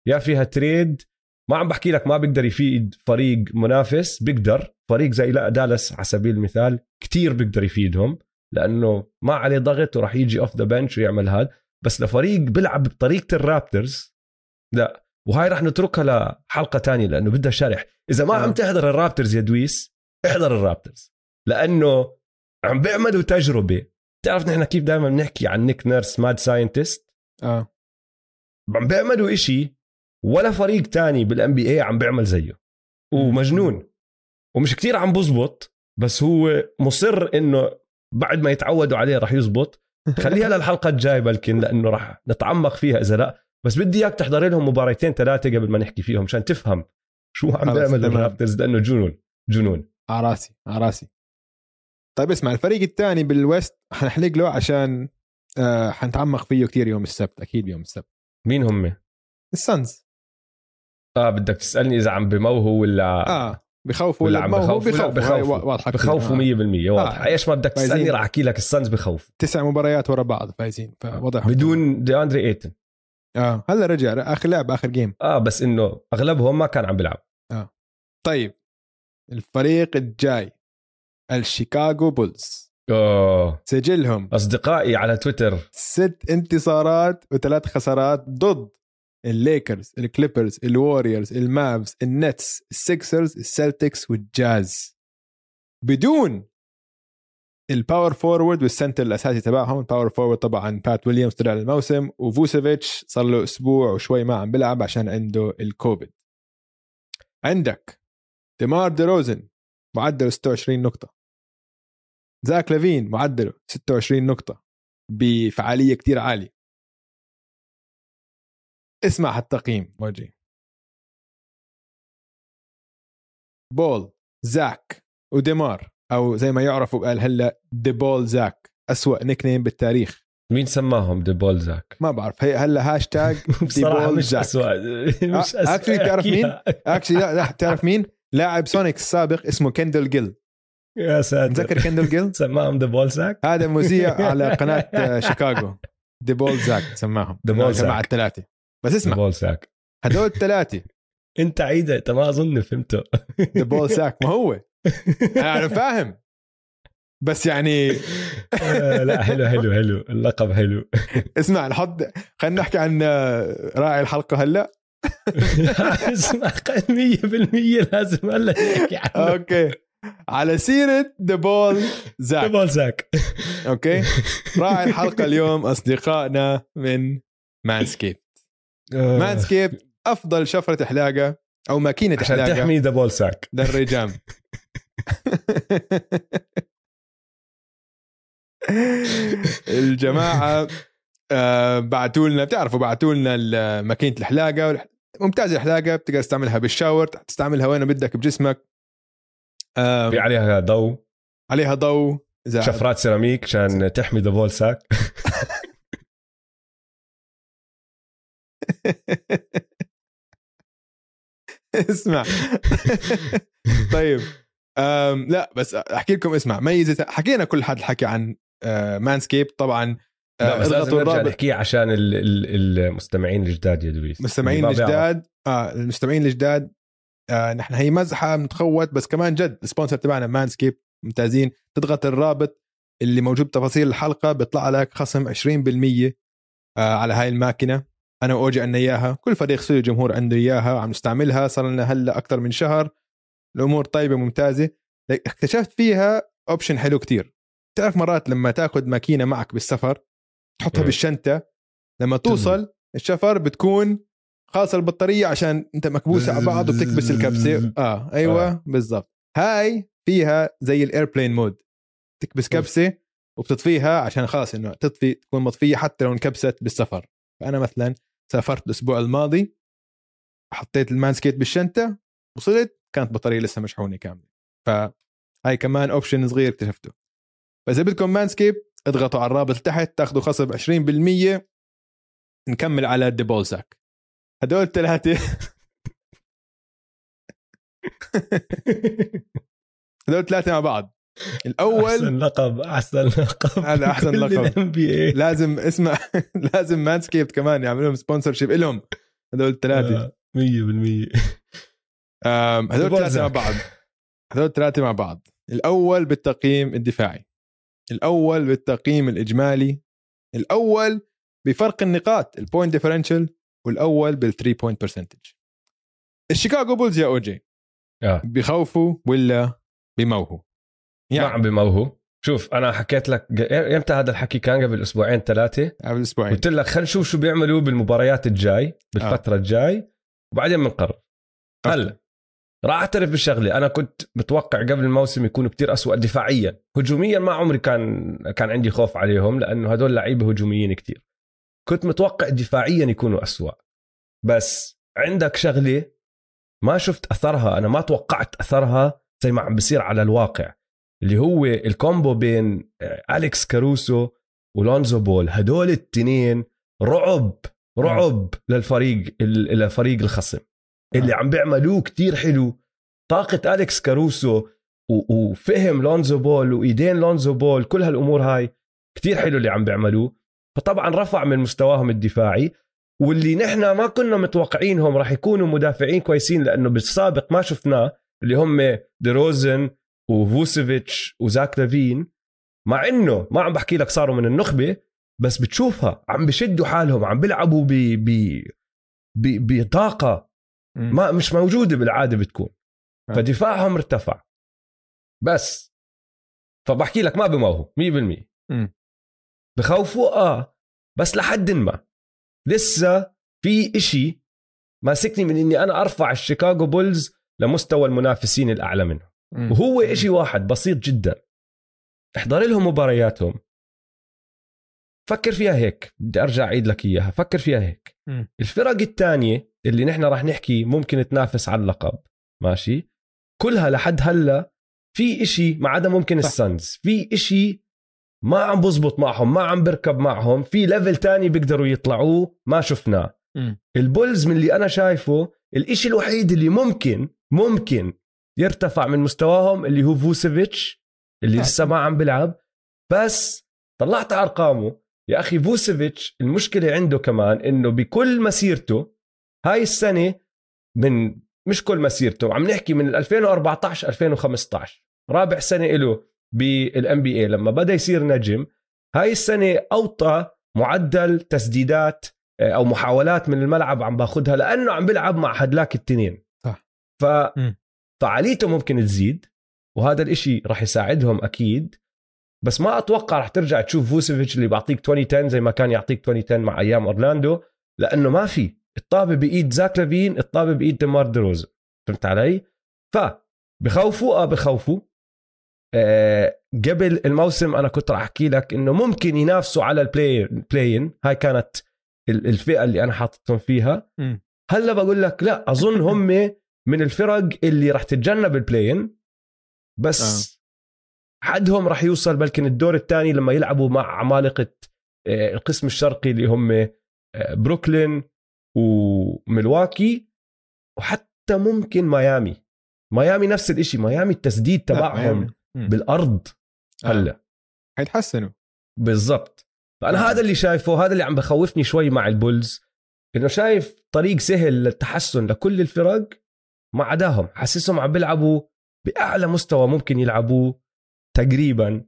يا فيها trade ما عم بحكي لك ما بيقدر يفيد فريق منافس بيقدر. فريق زي لا دالاس على سبيل المثال كتير بيقدر يفيدهم لأنه ما عليه ضغط وراح يجي off the bench ويعمل هذا. بس لفريق بيلعب بطريقة الرابترز لا. وهاي راح نتركها لحلقة تانية لأنه بدها شرح. إذا ما عم آه. تحضر الرابترز يا دويس احضر الرابترز لأنه عم بيعملوا تجربة. بتعرف نحن كيف دائما بنحكي عن نيك نيرس mad scientist آه. عم بيعملوا إشي ولا فريق تاني بال NBA عم بيعمل زيه. ومجنون. ومش كتير عم بزبط بس هو مصر إنه بعد ما يتعودوا عليه راح يزبط. خليها للحلقة الجاية بلكن لأنه راح نتعمق فيها إذا لا. بس بدي إياك تحضر لهم مباراتين ثلاثة قبل ما نحكي فيهم عشان تفهم شو عم بيعمل الرابترز لأنه جنون. جنون. على راسي على راسي. طيب اسمع الفريق الثاني بالويست حنحلق له عشان آه حنتعمق فيه كثير يوم السبت أكيد يوم السبت. مين هم؟ السانز. آه بدك تسألني إذا عم بموهوا ولا؟ آه بخوفوا ولا, عم بخوفوا بخوفوا بخوفوا واضحة بخوفوا 100% واضحة. آه. إيش ما بدك تسألني راح أحكي لك السانز بخوف تسع مباريات ورا بعض فايزين فواضح بدون دي اندري إيتن. آه هلا رجع آخر لعب آخر game آه بس إنه أغلبهم ما كان عم بيلعب. آه. طيب الفريق الجاي. الشيكاغو بولز. أوه. سجلهم. أصدقائي على تويتر. ست انتصارات وثلاث خسارات ضد الليكرز الكليبرز الوريورز المافز النتس السكسرز السلتكس والجاز. بدون ال power forward وال center الأساسي تبعهم ال power forward طبعا بات ويليامز طلع الموسم وفوسيفيتش صار له أسبوع وشوي ما عم بيلعب عشان عنده الكوفيد. عندك ديمار دي روزن معدل 26 نقطة. زاك لافين معدله 26 نقطة بفعالية كتير عالية. اسمع التقييم وجهي بول زاك وديمار أو زي ما يعرفوا قال هلأ ديبول زاك. أسوأ نيك نيم بالتاريخ. مين سماهم دي بول زاك؟ ما بعرف. هي هلأ هاشتاج بصراحة بول مش زاك. اسوء مش آه، actually تعرف مين؟ اكشلي لا لا تعرف مين؟ لاعب سونيك السابق اسمه كندل جيل. يا ساتر. متذكر كندل جيل؟ سماهم ذا بول زاك هذا مذيع على قناة آه، شيكاغو. دي بول زاك سماهم. The Ball جماعة Zack. الثلاثة. بس ذا اسمع. بول زاك هدول الثلاثة. انت عيدة انت ما اظن فهمته. ذا بول ساك ما هو. أنا فاهم. بس يعني آه، لا حلو حلو حلو. اللقب حلو. اسمع نحط خلينا نحكي عن آه، راعي الحلقة هلا. اسمع 100% لازم هلا نحكي عنه. Okay. على سيرة The Ball The Zack Ball Zack okay؟ راعي الحلقة اليوم أصدقائنا من مانسكيب آه، مانسكيب أفضل شفرة حلاقه أو ماكينة عشان حلاقه تحمي the ball sack للرجال الجماعة آه، بعتوا لنا بتعرفوا بعتوا لنا ال- ماكينة الحلاقه والح- ممتازة الحلاقه بتقدر تستعملها بالشاور تستعملها وين بدك بجسمك. في عليها ضوء. عليها ضوء شفرات سيراميك عشان تحمي ذا بول ساك اسمع. طيب. أم لا بس أحكي لكم اسمع ميزة حكينا كل حد حكى عن آه، مانسكيب طبعا آه، لا بس لازم نرجع نحكيه عشان ال- ال- المستمعين الجداد يا دويس. مستمعين اللي ما بيعرف. الجداد آه المستمعين الجداد آه نحن هي مزحة بنتخوت بس كمان جد ال sponsor تبعنا مانسكيب ممتازين. تضغط الرابط اللي موجود بتفاصيل الحلقة بيطلع لك خصم 20% آه على هاي الماكينة. أنا وأوجي عندنا إياها. كل فريق سوري الجمهور عنده إياها عم نستعملها. صار لنا هلأ أكثر من شهر. الأمور طيبة ممتازة. اكتشفت فيها option حلو كتير. تعرف مرات لما تأخذ ماكينة معك بالسفر تحطها. بالشنطة لما توصل الشفر بتكون خاصة البطارية عشان أنت مكبوسة على بعض وبتكبس الكبسة. آه أيوه آه. بالضبط. هاي فيها زي ال airplane mode تكبس كبسة وبتطفيها عشان خلاص إنه تطفي تكون مطفية حتى لو انكبست بالسفر. فأنا مثلا سافرت الأسبوع الماضي حطيت المانسكيب بالشنطة وصلت كانت بطارية لسه مشحونة كاملة. فهاي كمان option صغير اكتشفته. فإذا بدكم مانسكيب اضغطوا على الرابط تحت تاخذوا خصم 20% نكمل على ال the ball sack هدول الثلاثة هدول ثلاثة مع بعض. الأول أحسن لقب أحسن لقب. هذا أحسن لقب. لازم اسمع لازم Manscaped كمان يعملوا لهم sponsorship لهم هدول الثلاثة 100% آم، هدول ديبول ثلاثة مع. بعض. هدول الثلاثة مع بعض. الأول بالتقييم الدفاعي. الأول بالتقييم الإجمالي. الأول بفرق النقاط ال point differential والأول بال three point percentage الشيكاغو بولز يا أوجي آه. بخوفوا ولا بموهوا؟ ما يعني عم بموهو شوف أنا حكيت لك إمتى هذا الحكي كان؟ قبل أسبوعين ثلاثة. قبل أسبوعين. قلت لك خلينا نشوف شو بيعملوا بالمباريات الجاي بالفترة الجاي وبعدين بنقرر. هلا راح أعترف بالشغله أنا كنت متوقع قبل الموسم يكونوا كتير أسوأ دفاعيا. هجوميا ما عمري كان كان عندي خوف عليهم لأنه هدول لعيبة هجوميين كتير. كنت متوقع دفاعيا يكونوا أسوأ. بس عندك شغلة ما شفت أثرها أنا ما توقعت أثرها زي ما عم بصير على الواقع اللي هو ال combo بين آه، أليكس كاروسو ولونزو بول. هدول التنين رعب رعب للفريق للفريق الخصم. اللي عم بيعملوه كتير حلو. طاقة أليكس كاروسو وفهم لونزو بول وإيدين لونزو بول كل هالأمور هاي كتير حلو اللي عم بيعملوه. فطبعا رفع من مستواهم الدفاعي واللي نحن ما كنا متوقعينهم راح يكونوا مدافعين كويسين لأنه بالسابق ما شفناه اللي هم ديروزن وفوسيفيتش وزاك لافين مع إنه ما عم بحكي لك صاروا من النخبة بس بتشوفها عم بشدوا حالهم عم بيلعبوا ب ب بطاقة. ما مش موجودة بالعادة بتكون آه. فدفاعهم ارتفع بس فبحكي لك ما بموهوا 100% مم. بخوفوا آه. بس لحد ما. لسه في إشي ماسكني من إني أنا أرفع الشيكاغو بولز لمستوى المنافسين الأعلى منهم. وهو إشي واحد بسيط جدا. احضر لهم مبارياتهم. فكر فيها هيك. بدي أرجع أعيد لك إياها. فكر فيها هيك. الفرق الثانية اللي نحن راح نحكي ممكن تنافس على اللقب. ماشي؟ كلها لحد هلأ في إشي ما عدا ممكن. السانز. في إشي ما عم بزبط معهم ما عم بركب معهم في level تاني بيقدروا يطلعوه ما شفناه. البولز من اللي أنا شايفه الإشي الوحيد اللي ممكن ممكن يرتفع من مستواهم اللي هو فوسيفيتش اللي. لسه ما عم بيلعب بس طلعت أرقامه يا أخي فوسيفيتش المشكلة عنده كمان إنه بكل مسيرته هاي السنة من مش كل مسيرته عم نحكي من 2014 2015 رابع سنة له بال NBA لما بدأ يصير نجم هاي السنة أوطى معدل تسديدات آه، أو محاولات من الملعب عم باخذها لأنه عم بيلعب مع هدلاك التنين صح. ف. فعاليته ممكن تزيد وهذا الإشي راح يساعدهم أكيد بس ما أتوقع راح ترجع تشوف فوسيفيتش اللي بيعطيك 2010 زي ما كان يعطيك 2010 مع أيام أورلاندو لأنه ما في الطابة بإيد زاك لافين الطابة بإيد ديمار ديروزن فهمت علي؟ ف بخوفوا آه بخوفوا قبل الموسم أنا كنت راح أحكي لك إنه ممكن ينافسوا على ال play-in هاي كانت ال- الفئة اللي أنا حاططهم فيها. هلأ بقول لك لا أظن هم من الفرق اللي راح تتجنب ال play-in بس حدهم راح يوصل بلكن الدور الثاني لما يلعبوا مع عمالقة آه، القسم الشرقي اللي هم آه، بروكلين وملواكي وحتى ممكن ميامي. ميامي نفس الإشي ميامي التسديد تبعهم. بالأرض آه. هلا. حيتحسنوا. بالضبط. فأنا آه. هذا اللي شايفه هذا اللي عم بخوفني شوي مع البولز. إنه شايف طريق سهل للتحسن لكل الفرق ما عداهم حاسسهم عم بيلعبوا بأعلى مستوى ممكن يلعبوه تقريبا.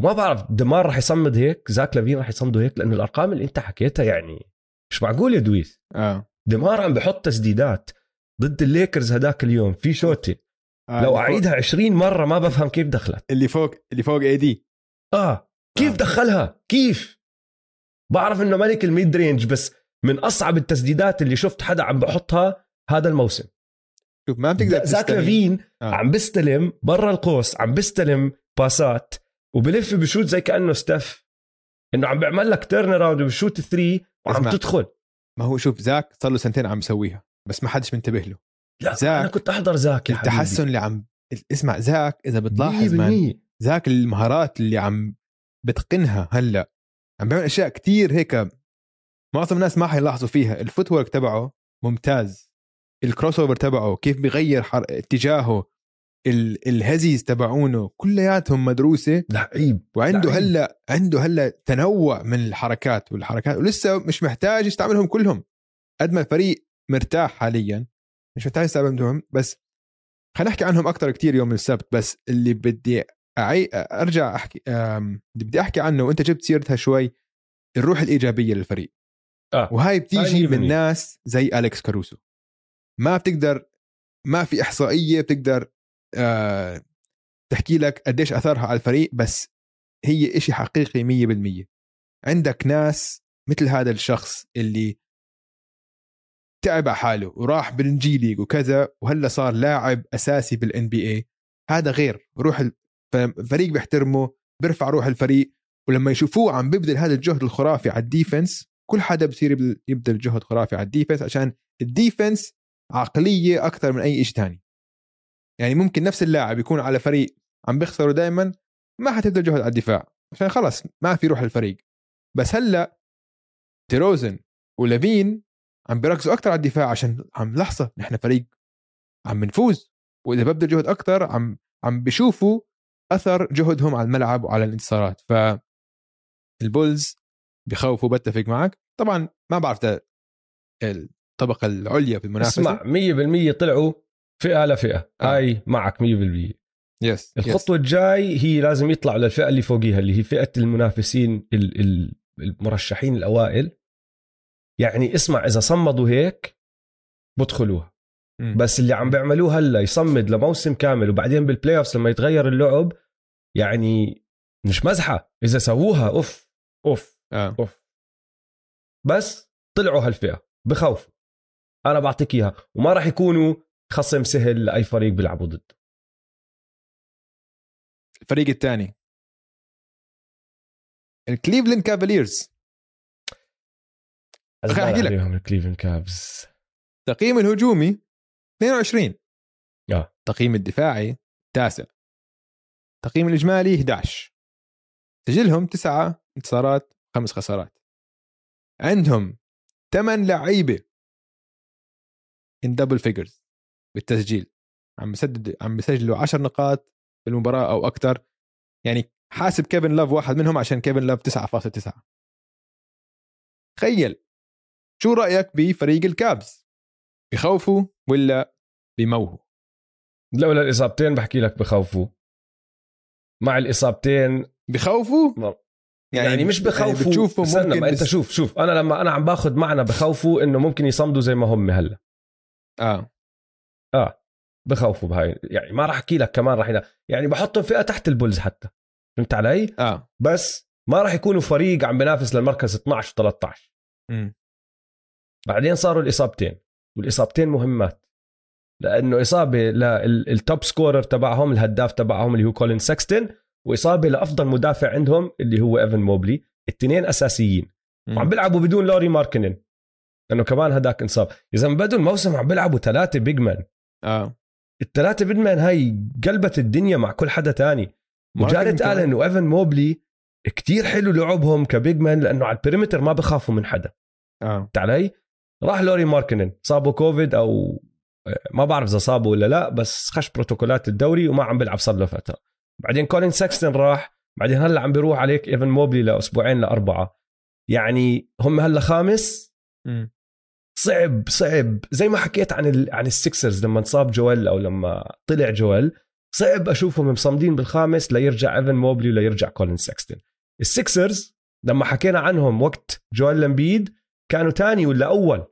وما بعرف دمار راح يصمد هيك زاك لافين راح يصمدوا هيك لأنه الأرقام اللي أنت حكيتها يعني مش معقول يا دويس. آه. دمار عم بحط تسديدات ضد الليكرز هداك اليوم. في shot آه، لو أعيدها 20 مرة ما بفهم كيف دخلت اللي فوق اللي فوق AD آه كيف آه. دخلها كيف بعرف إنه ملك ال mid range بس من أصعب التسديدات اللي شفت حدا عم بحطها هذا الموسم شوف ما بتقدر زاك. لافين آه. عم بيستلم برا القوس عم بيستلم باسات وبلف ب shoot زي كأنه ستيف إنه عم بيعمل لك turn around وب shoot three وعم. تدخل ما هو شوف زاك صار له سنتين عم يسويها بس ما حدش منتبه له لا زاك. أنا كنت أحضر زاك يا التحسن اللي عم اسمع زاك إذا حبيبي. بتلاحظ man 100%. زاك المهارات اللي عم بتقنها هلأ عم بيعمل أشياء كتير هيك معظم الناس ما حيلاحظوا فيها ال footwork تبعه ممتاز ال crossover تبعه كيف بيغير حر... اتجاهه ال... الهزيز تبعونه كلياتهم مدروسة لعيب وعنده لعيب. هلأ عنده هلأ تنوع من الحركات والحركات ولسه مش محتاج يستعملهم كلهم قد ما الفريق مرتاح حاليا مش محتاج يستعملهم بس خلينا نحكي عنهم أكثر كتير يوم السبت بس اللي بدي أعي... أرجع أحكي. اللي بدي أحكي عنه وأنت جبت سيرتها شوي الروح الإيجابية للفريق آه. وهاي هاي بتيجي من. ناس زي أليكس كاروسو ما بتقدر ما في إحصائية بتقدر آه تحكي لك قديش أثرها على الفريق بس هي إشي حقيقي 100% عندك ناس مثل هذا الشخص اللي تعب على حاله وراح بالجي ليج وكذا وهلا صار لاعب أساسي بال NBA هذا غير روح ال- فالفريق بيحترمه بيرفع روح الفريق ولما يشوفوه عم بيبذل هذا الجهد الخرافي على ال defense كل حدا بصير يبذل- جهد خرافي على ال defense عشان ال defense عقلية أكثر من أي شيء تاني. يعني ممكن نفس اللاعب يكون على فريق عم بيخسروا دائما ما حتبذل جهد على الدفاع عشان خلص ما في روح الفريق. بس هلأ تيروزن ولافين عم بيركزوا أكثر على الدفاع عشان عم لحظة نحن فريق عم نفوز وإذا ببذل جهد أكثر عم عم بيشوفوا أثر جهدهم على الملعب وعلى الانتصارات. ف البولز بخوفوا بتفق معك. طبعا ما بعرف الطبقة العليا في المنافسة. اسمع 100% طلعوا فئة لفئه آه. هاي معك 100% yes الخطوة الجاي هي لازم يطلعوا للفئة اللي فوقيها اللي هي فئة المنافسين ال- ال- المرشحين الأوائل. يعني اسمع إذا صمدوا هيك بدخلوها. بس اللي عم بيعملوه هلأ يصمد لموسم كامل وبعدين بال playoffs لما يتغير اللعب يعني مش مزحة. إذا سووها أوف أوف آه. أوف. بس طلعوا هالفئة بخوفوا. أنا بعطيك إياها. وما راح يكونوا خصم سهل لأي فريق بيلعبوا ضده الفريق الثاني. الكليفلاند كافاليرز. خليني أحكي لك. الكليفلاند كافز تقييم الهجومي 22 آه. تقييم الدفاعي تاسع. تقييم الإجمالي 11 سجلهم تسعة انتصارات خمس خسارات. عندهم ثمان لعيبة. in double figures بالتسجيل. عم بسدد عم بسجلوا 10 نقاط بالمباراة أو أكثر يعني حاسب كيفن لاف واحد منهم عشان كيفن لاف 9.9 تخيل. شو رأيك بفريق الكابز؟ بخوفوا ولا بموهوا لولا الإصابتين بحكي لك بخوفوا مع الإصابتين بخوفوا يعني, يعني مش بخوفوا يعني بتشوفوا ممكن ما انت شوف شوف. أنا لما أنا عم باخذ معنا بخوفوا إنه ممكن يصمدوا زي ما هم هلأ. آه. آه. بخوفوا بهاي. يعني ما راح أحكي لك كمان راح يعني بحطهم فئة تحت البولز حتى. فهمت علي؟ آه. بس ما راح يكونوا فريق عم بينافس للمركز 12 و13 امم بعدين صاروا الإصابتين والإصابتين مهمات لأنه إصابة لل top scorer تبعهم الهداف تبعهم اللي هو كولين سكستن وإصابة لأفضل مدافع عندهم اللي هو ايفن موبلي الاثنين أساسيين. وعم بيلعبوا بدون لوري ماركنن لأنه كمان هداك انصاب. إذا من بدوا الموسم عم بيلعبوا ثلاثة big man آه. الثلاثة big man هاي قلبت الدنيا مع كل حدا تاني. وجاريت آلن وايفن موبلي كتير حلو لعبهم ك big man لأنه على ال perimeter ما بخافوا من حدا. آه. علي؟ راح لوري ماركنن. صابه كوفيد أو ما بعرف إذا صابه ولا لا بس خش بروتوكولات الدوري وما عم بيلعب صار له فترة. بعدين كولين ساكستن راح بعدين هلا عم بيروح عليك إيفن موبلي لأسبوعين لأربعة. يعني هم هلا خامس. م. صعب صعب. زي ما حكيت عن ال... عن السيكسرز لما انصاب جويل أو لما طلع جويل صعب أشوفهم صامدين بالخامس ليرجع إيفن موبلي ولا كولين ساكستن السيكسرز لما حكينا عنهم وقت جويل امبيد كانوا تاني ولا أول.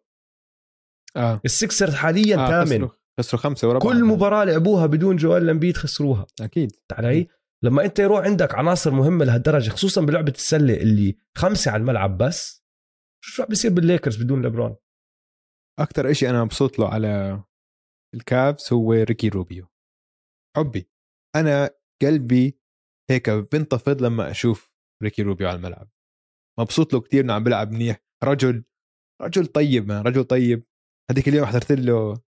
آه. السيكسرز حاليا آه ثامن. خسروا. خمسة ورا كل مباراة لعبوها بدون جويل امبيد خسروها. أكيد. علي لما أنت يروح عندك عناصر مهمة لهالدرجة خصوصا بلعبة السلة اللي خمسة على الملعب بس شو عم بيصير بالليكرز بدون لبرون أكثر شيء أنا مبسوط له على الكابز هو ريكي روبيو. حبي. أنا قلبي هيك بنتفض لما أشوف ريكي روبيو على الملعب. مبسوط له كثير إنه عم بيلعب منيح. رجل رجل طيب ما رجل طيب. هذيك اليوم حضرت له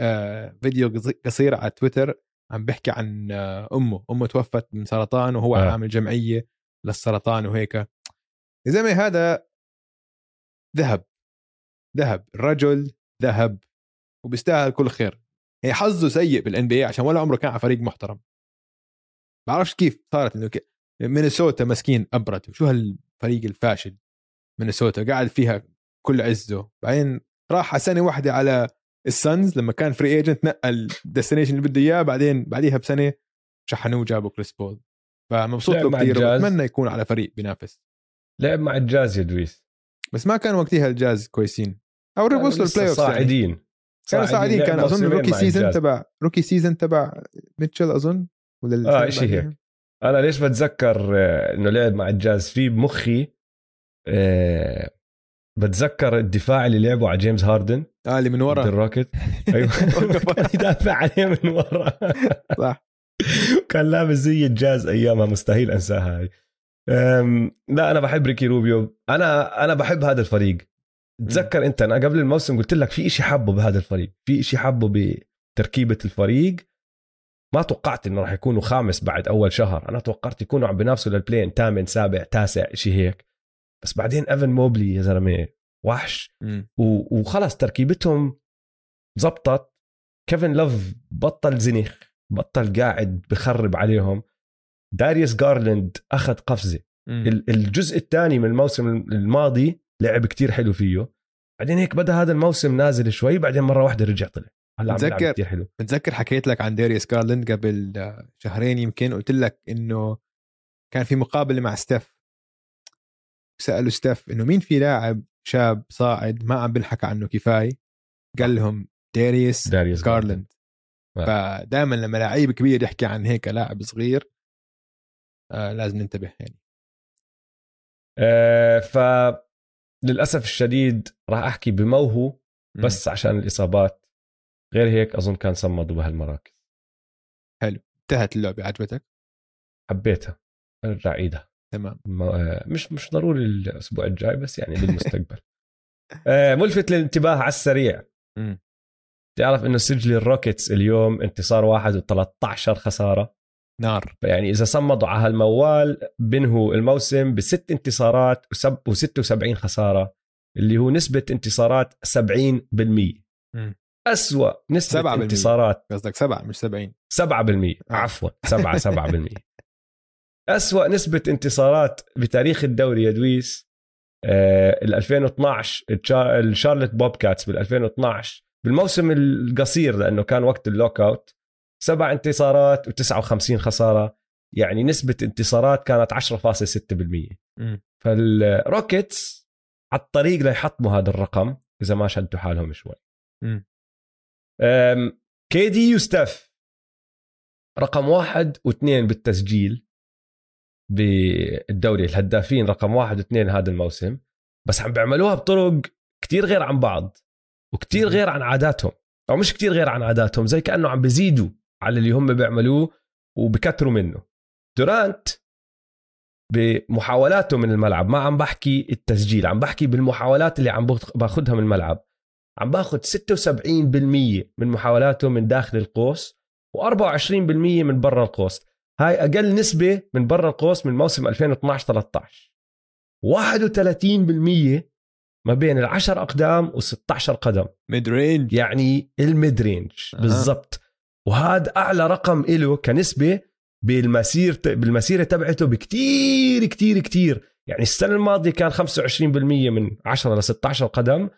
آه، فيديو قصير على تويتر عم بيحكي عن آه، أمه. أمه توفت من سرطان وهو آه. عامل جمعية للسرطان وهيك. يا زلمة هذا ذهب. ذهب. الرجل ذهب وبيستاهل كل خير. هي حظه سيء بال NBA عشان ولا عمره كان على فريق محترم. بعرفش كيف صارت إنه مينيسوتا مسكين أبرد. شو هالفريق الفاشل مينيسوتا؟ قاعد فيها كل عزه. بعدين راح سنة واحدة على السانز لما كان free agent نقل ال destination اللي بده إياه بعدين بعديها بسنة شحنوه وجابوا كريس بول. فمبسوط له كثير وبتمنى يكون على فريق بينافس. لعب مع الجاز يا دويس. بس ما كان وقتها الجاز كويسين. أو وصلوا البلاي اوف صاعدين يعني. كانوا صاعدين كان أظن روكي سيزون تبع روكي سيزون تبع ميتشل أظن؟ ولا آه شيء هيك. أنا ليش بتذكر آه، إنه لعب مع الجاز في بمخي آه بتذكر الدفاع اللي لعبوا على جيمس هاردن؟ آه اللي من ورا. الروكت أيوه. يدافع عليه من ورا. صح. كان لابس زي الجاز أيامها. مستحيل أنساها هاي. لا أنا بحب ريكي روبيو. أنا أنا بحب هذا الفريق. تذكر أنت أنا قبل الموسم قلت لك في إشي حبه بهذا الفريق. في إشي حبه بتركيبة الفريق. ما توقعت إنه راح يكونوا خامس بعد أول شهر. أنا توقعت يكونوا عم بينافسوا لل play-in ثامن سابع تاسع شيء هيك. بس بعدين ايفن موبلي يا زلمة وحش. وخلص تركيبتهم زبطت. كيفن لوف بطل زنخ بطل قاعد بخرب عليهم. داريوس جارلاند أخذ قفزة. مم. الجزء الثاني من الموسم الماضي لعب كتير حلو فيه. بعدين هيك بدأ هذا الموسم نازل شوي بعدين مرة واحدة رجع طلع. هلا بتذكر كثير حلو. بتذكر حكيت لك عن داريوس جارلاند قبل شهرين يمكن قلت لك إنه كان في مقابلة مع ستيف سألوا ستيف إنه مين في لاعب شاب صاعد ما عم بنحكى عنه كفاية؟ قال لهم داريس, داريس جارلاند فدائما لما لعيب كبير يحكي عن هيك لاعب صغير آه لازم ننتبه يعني. آه ف للأسف الشديد راح أحكي بموهو بس م. عشان الإصابات. غير هيك أظن كان صمدوا بهالمراكز. حلو. انتهت اللعبة عجبتك؟ حبيتها. ارجع عيدها تمام. مش مش ضروري الأسبوع الجاي بس يعني بالمستقبل. آه، ملفت للانتباه على السريع. تعرف انه سجل الروكيتس اليوم انتصار واحد و13 خسارة؟ نار. فيعني إذا صمدوا على هالموال بينهوا الموسم بست انتصارات و76 خسارة اللي هو نسبة انتصارات 70% مم. أسوأ نسبة 7% انتصارات. قصدك سبعة مش 70 7% آه. عفوا 7 7% أسوأ نسبة انتصارات بتاريخ الدوري يا دويس آه، ال 2012 الشا- الشارلوت بوبكاتس بال 2012 بالموسم القصير لأنه كان وقت ال lockout سبع انتصارات و59 خسارة يعني نسبة انتصارات كانت 10.6% مم. فالروكيتس على الطريق ليحطموا هذا الرقم إذا ما شدوا حالهم شوي. كي دي وستيف رقم واحد واثنين بالتسجيل. بالدوري الهدافين رقم واحد واثنين هذا الموسم بس عم بيعملوها بطرق كتير غير عن بعض وكتير. غير عن عاداتهم أو مش كتير غير عن عاداتهم زي كأنه عم بيزيدوا على اللي هم بيعملوه وبكتروا منه. دورانت بمحاولاته من الملعب ما عم بحكي التسجيل عم بحكي بالمحاولات اللي عم باخ- باخدها من الملعب. عم باخد 76% من محاولاته من داخل القوس و24% من برا القوس. هاي أقل نسبة من برا القوس من موسم 2012 13 31% ما بين العشر أقدام و16 قدم. mid-range يعني ال mid-range. بالضبط. وهذا أعلى رقم له كنسبة بالمسير بالمسيرة تبعته بكتير كتير كتير. يعني السنة الماضية كان 25% من 10 ل 16 قدم.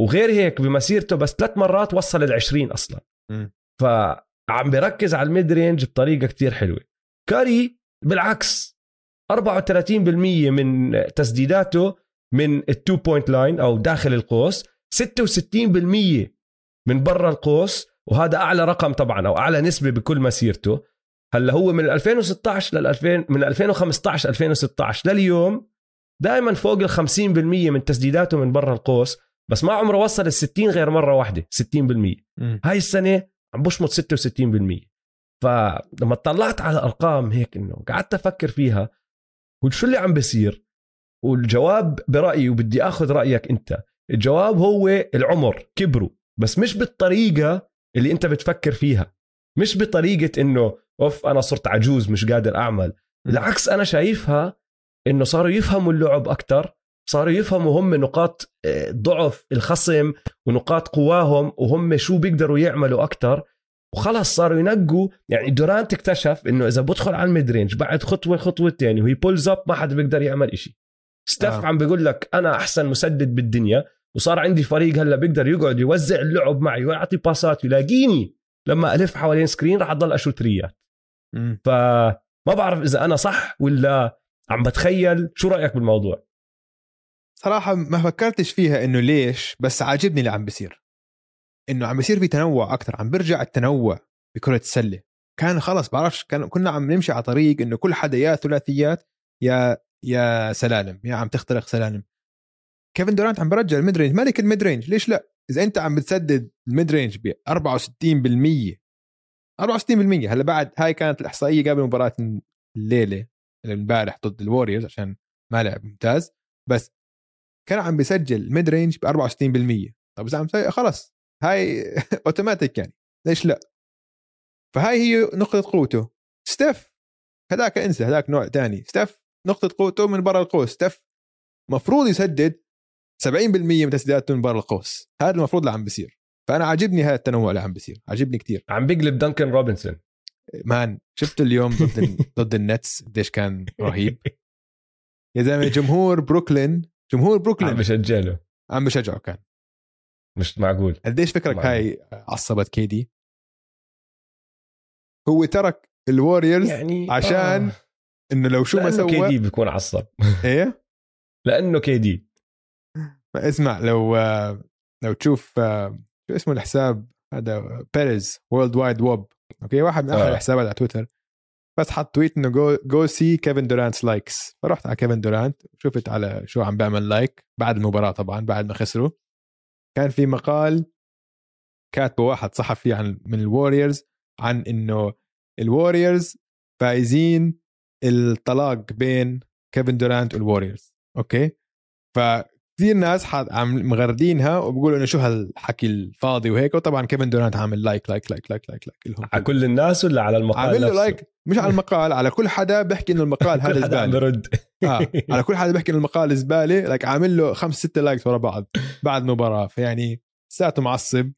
وغير هيك بمسيرته بس ثلاث مرات وصل ال 20 أصلا. مم. فعم بركز على ال mid-range بطريقة كتير حلوة. كاري بالعكس 34% من تسديداته من ال two point line أو داخل القوس 66% من برا القوس وهذا أعلى رقم طبعا أو أعلى نسبة بكل مسيرته. هلأ هو من 2016 لل 2000 من 2015 2016 لليوم دائما فوق ال 50% من تسديداته من برا القوس بس ما عمره وصل ال 60 غير مرة واحدة 60% مم. هاي السنة عم بشمط 66% فلما طلعت على أرقام هيك إنه قعدت أفكر فيها وشو اللي عم بيصير؟ والجواب برأيي وبدي آخذ رأيك أنت الجواب هو العمر كبروا بس مش بالطريقة اللي أنت بتفكر فيها مش بطريقة إنه أوف أنا صرت عجوز مش قادر أعمل بالعكس أنا شايفها إنه صاروا يفهموا اللعب أكثر صاروا يفهموا هم نقاط آه، ضعف الخصم ونقاط قواهم وهم شو بيقدروا يعملوا أكثر وخلص صاروا ينقوا. يعني دورانت اكتشف إنه إذا بدخل على ال mid-range بعد خطوة خطوتين و he pulls up ما حدا بيقدر يعمل إشي. ستيف آه. عم بيقول لك أنا أحسن مسدد بالدنيا وصار عندي فريق هلأ بيقدر يقعد يوزع اللعب معي ويعطي passات يلاقيني لما ألف حوالين screen راح أضل أ shoot three ات. فما بعرف إذا أنا صح ولا عم بتخيل. شو رأيك بالموضوع؟ صراحة ما فكرتش فيها إنه ليش بس عاجبني اللي عم بيصير. إنه عم بيصير في تنوع أكثر عم بيرجع التنوع بكرة السلة كان خلص بعرفش كان كنا عم نمشي على طريق إنه كل حدا يا ثلاثيات يا يا سلالم يا عم تخترق سلالم. كيفن دورانت عم برجع ال mid range ملك ال mid range ليش لا؟ إذا أنت عم بتسدد ال mid range ب 64% 64% هلأ بعد هاي كانت الإحصائية قبل مباراة الليلة امبارح ضد الوريورز عشان ما لعب ممتاز بس كان عم بيسجل mid range ب 64% طب إذا عم خلص. هاي أوتوماتيك يعني. ليش لا؟ فهاي هي نقطة قوته. ستيف هذاك انسى هذاك نوع تاني. ستيف نقطة قوته من برا القوس. ستيف مفروض يسدد 70% من تسديداته من برا القوس. هذا المفروض اللي عم بيصير. فأنا عاجبني هذا التنوع اللي عم بيصير. عاجبني كتير. عم بيقلب دانكن روبنسون. مان شفت اليوم ضد ضد النتس قديش كان رهيب؟ يا زلمة جمهور بروكلين جمهور عم بروكلين بشجله عم بشجعه كان. مش معقول. قديش فكرك معقول. هاي عصبت KD هو ترك الوريورز يعني عشان آه. إنه لو شو ما سوى KD بيكون عصب. إيه؟ لأنه KD ما اسمع لو آه، لو تشوف آه، شو اسمه الحساب؟ هذا بيريز World Wide Wob okay؟ واحد من اخر آه. الحسابات على تويتر. بس حط tweet إنه go go see Kevin Durant's likes فرحت على كيفن دورانت شفت على شو عم بيعمل like بعد المباراة طبعا بعد ما خسروا. كان في مقال كاتبه واحد صحفي عن من الوريورز عن إنه الوريورز فايزين الطلاق بين كيفن دورانت والوريورز okay؟ ف كثير ناس عم مغردينها وبقولوا إنه شو هالحكي الفاضي وهيك. وطبعا كيفن دورانت عامل like like like like like like لهم. على كل الناس ولا على المقال عامل له؟ like. مش على المقال على كل حدا بيحكي إنه المقال هذا زبالة. برد. آه. على كل حدا بيحكي إنه المقال زبالة. like عامل له خمس ستة likes ورا بعض بعد مباراة. فيعني لساته معصب.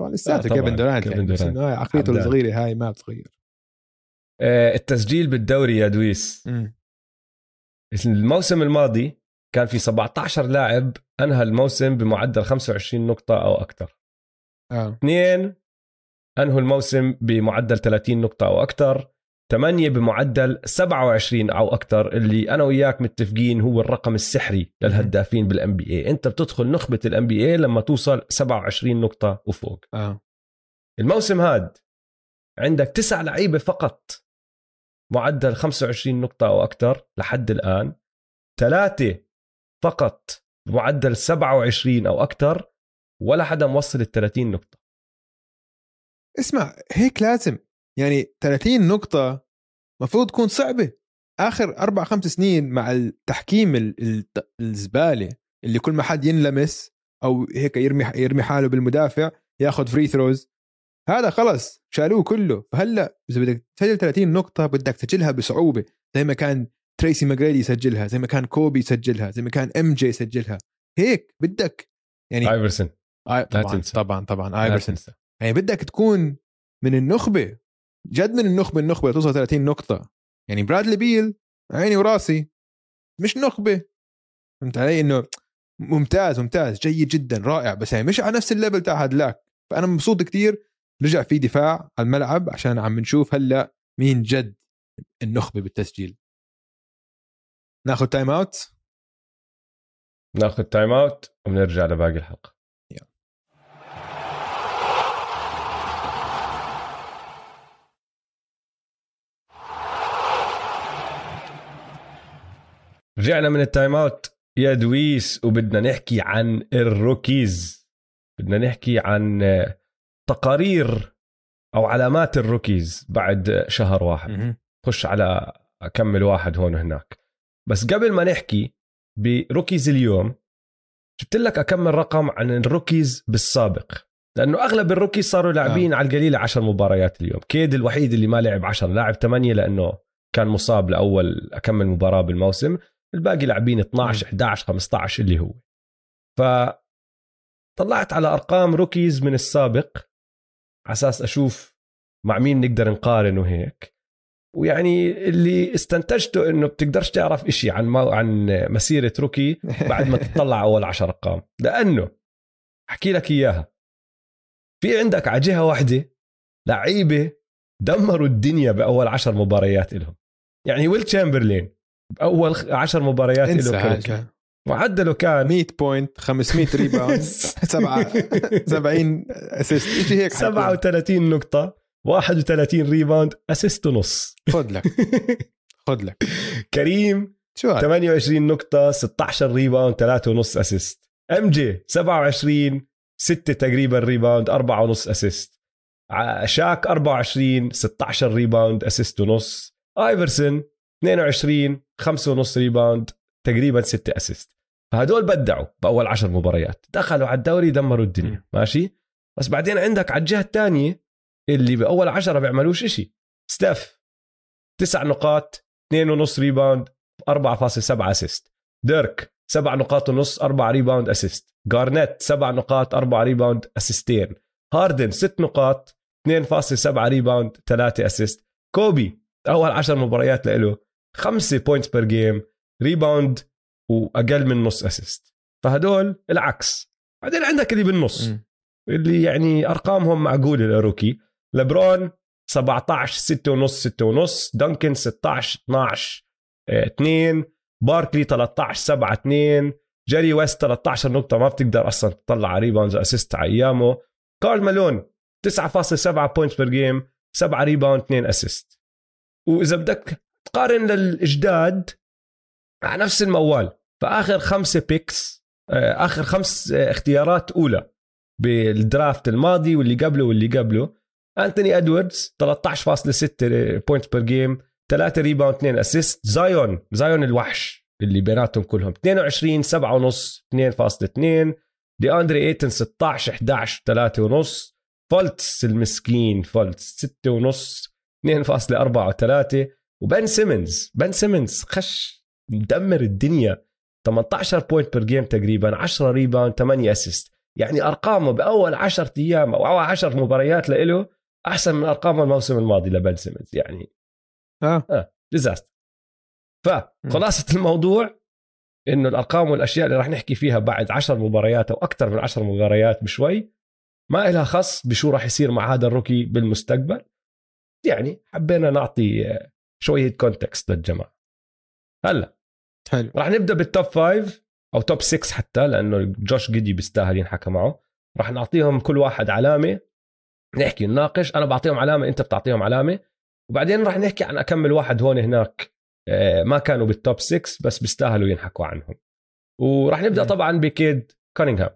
طبعا لساته طبعاً، كيفن دورانت كيفن يعني دورانت. عقليته. الصغيرة هاي ما بتغير. آه، التسجيل بالدوري يا دويس. الموسم الماضي كان في 17 لاعب أنهى الموسم بمعدل 25 نقطة أو أكثر آه. اثنين أنهوا الموسم بمعدل 30 نقطة أو أكثر ثمانية بمعدل 27 أو أكثر اللي أنا وياك متفقين هو الرقم السحري للهدافين بال NBA أنت بتدخل نخبة ال NBA لما توصل 27 نقطة وفوق. آه. الموسم هاد عندك تسع لعيبة فقط. معدل 25 نقطة أو أكثر لحد الآن. ثلاثة فقط بمعدل 27 أو أكثر ولا حدا موصل ال 30 نقطة. اسمع هيك لازم. يعني 30 نقطة مفروض تكون صعبة. آخر أربع خمس سنين مع التحكيم ال- ال- الزبالة اللي كل ما حد ينلمس أو هيك يرمي يرمي حاله بالمدافع ياخذ free throws هذا خلص شالوه كله. فهلأ إذا بدك تسجل 30 نقطة بدك تسجلها بصعوبة زي ما كان تريسي ماجريدي يسجلها زي ما كان كوبي يسجلها زي ما كان MJ يسجلها. هيك بدك يعني آيفرسون. آي طبعا. طبعا طبعا تنسى. يعني بدك تكون من النخبة جد من النخبة النخبة توصل 30 نقطة. يعني برادلي بيل عيني وراسي مش نخبة. فهمت علي؟ إنه ممتاز ممتاز جيد جدا رائع. بس يعني مش على نفس ال level تاع هدلاك فأنا مبسوط كتير. رجع في دفاع على الملعب عشان عم نشوف هلأ مين جد النخبة بالتسجيل. ناخذ time out ناخذ time out وبنرجع لباقي الحلقة. رجعنا من ال time out يا دويس وبدنا نحكي عن ال rookies. بدنا نحكي عن تقارير أو علامات ال rookies بعد شهر واحد. خش على أكم واحد هون وهناك. بس قبل ما نحكي ب rookies اليوم جبت لك اكم رقم عن ال rookies بالسابق؟ لأنه أغلب ال rookies صاروا لاعبين آه. على القليله 10 مباريات اليوم. كيد الوحيد اللي ما لعب 10 لاعب 8 لأنه كان مصاب لأول اكم مباراة بالموسم. الباقي لاعبين 12 11 15 اللي هو. ف طلعت على أرقام rookies من السابق على أساس أشوف مع مين نقدر نقارن وهيك ويعني اللي استنتجته إنه بتقدرش تعرف إشي عن ما عن مسيرة rookie بعد ما تطلع أول عشر أرقام. لأنه أحكي لك إياها. في عندك على جهة واحدة لعيبة دمروا الدنيا بأول عشر مباريات لهم يعني ويل تشامبرلين بأول عشر مباريات له معدله كان 100 point 500 rebound 7 70 assist شيء هيك حيكون. 37 نقطة. 31 rebound assist ونص. خذ لك. خذ لك. كريم شو هذا 28 نقطة 16 rebound 3 ونص assist MJ 27 6 تقريبا rebound 4 ونص assist شاك 24 16 rebound assist ونص. ايفرسون 22 5 ونص rebound تقريبا 6 assist فهدول بدعوا بأول 10 مباريات. دخلوا على الدوري دمروا الدنيا. ماشي؟ بس بعدين عندك على الجهة الثانية اللي باول 10 بيعملوش إشي. ستيف 9 نقاط 2 ونص rebound 4.7 assist ديرك 7 نقاط ونص 4 rebound assist جارنيت 7 نقاط 4 rebound assistين هاردن 6 نقاط 2.7 rebound 3 assist كوبي أول 10 مباريات له 5 points per game rebound وأقل من نص assist فهدول العكس. بعدين عندك اللي بالنص مم. اللي يعني أرقامهم معقولة ل rookie لبرون 17 6 ونص 6 ونص دانكن 16 12 آه، 2 باركلي 13 7 2 جيري ويست 13 نقطة ما بتقدر أصلا تطلع rebounds assist على أيامه. كارل مالون 9.7 points per game 7 rebound 2 assist وإذا بدك تقارن الجداد على نفس الموال فآخر خمسة picks آه، آخر خمس آه، اختيارات أولى بال draft الماضي واللي قبله واللي قبله انتوني ادواردز 13.6 point per game 3 rebound 2 assist زايون زايون الوحش اللي بيناتهم كلهم. 22 7 ونص 2.2 دي اندري ايتن 16 11 3 ونص. فولتس المسكين فولتس 6 ونص 2.4 و3 وبن سيمنز بن سيمنز خش مدمر الدنيا. 18 point per game تقريبا 10 rebound 8 assist يعني أرقامه بأول 10 أيام أو 10 مباريات له أحسن من ارقامه الموسم الماضي لبن سيمنز يعني. آه, آه. disaster فخلاصه الموضوع إنه الأرقام والأشياء اللي راح نحكي فيها بعد 10 مباريات أو أكثر من 10 مباريات بشوي ما إلها خص بشو راح يصير مع هذا ال rookie بالمستقبل. يعني حبينا نعطي شوية context للجماعة. هلا حلو. راح نبدأ بال top five أو top 6 حتى لأنه جوش جيدي بيستاهل ينحكى معه. راح نعطيهم كل واحد علامة نحكي نناقش أنا بعطيهم علامة أنت بتعطيهم علامة. وبعدين راح نحكي عن أكمل واحد هون هناك آه، ما كانوا بال top 6 بس بيستاهلوا ينحكوا عنهم. وراح نبدأ طبعا ب كيد كونينغهام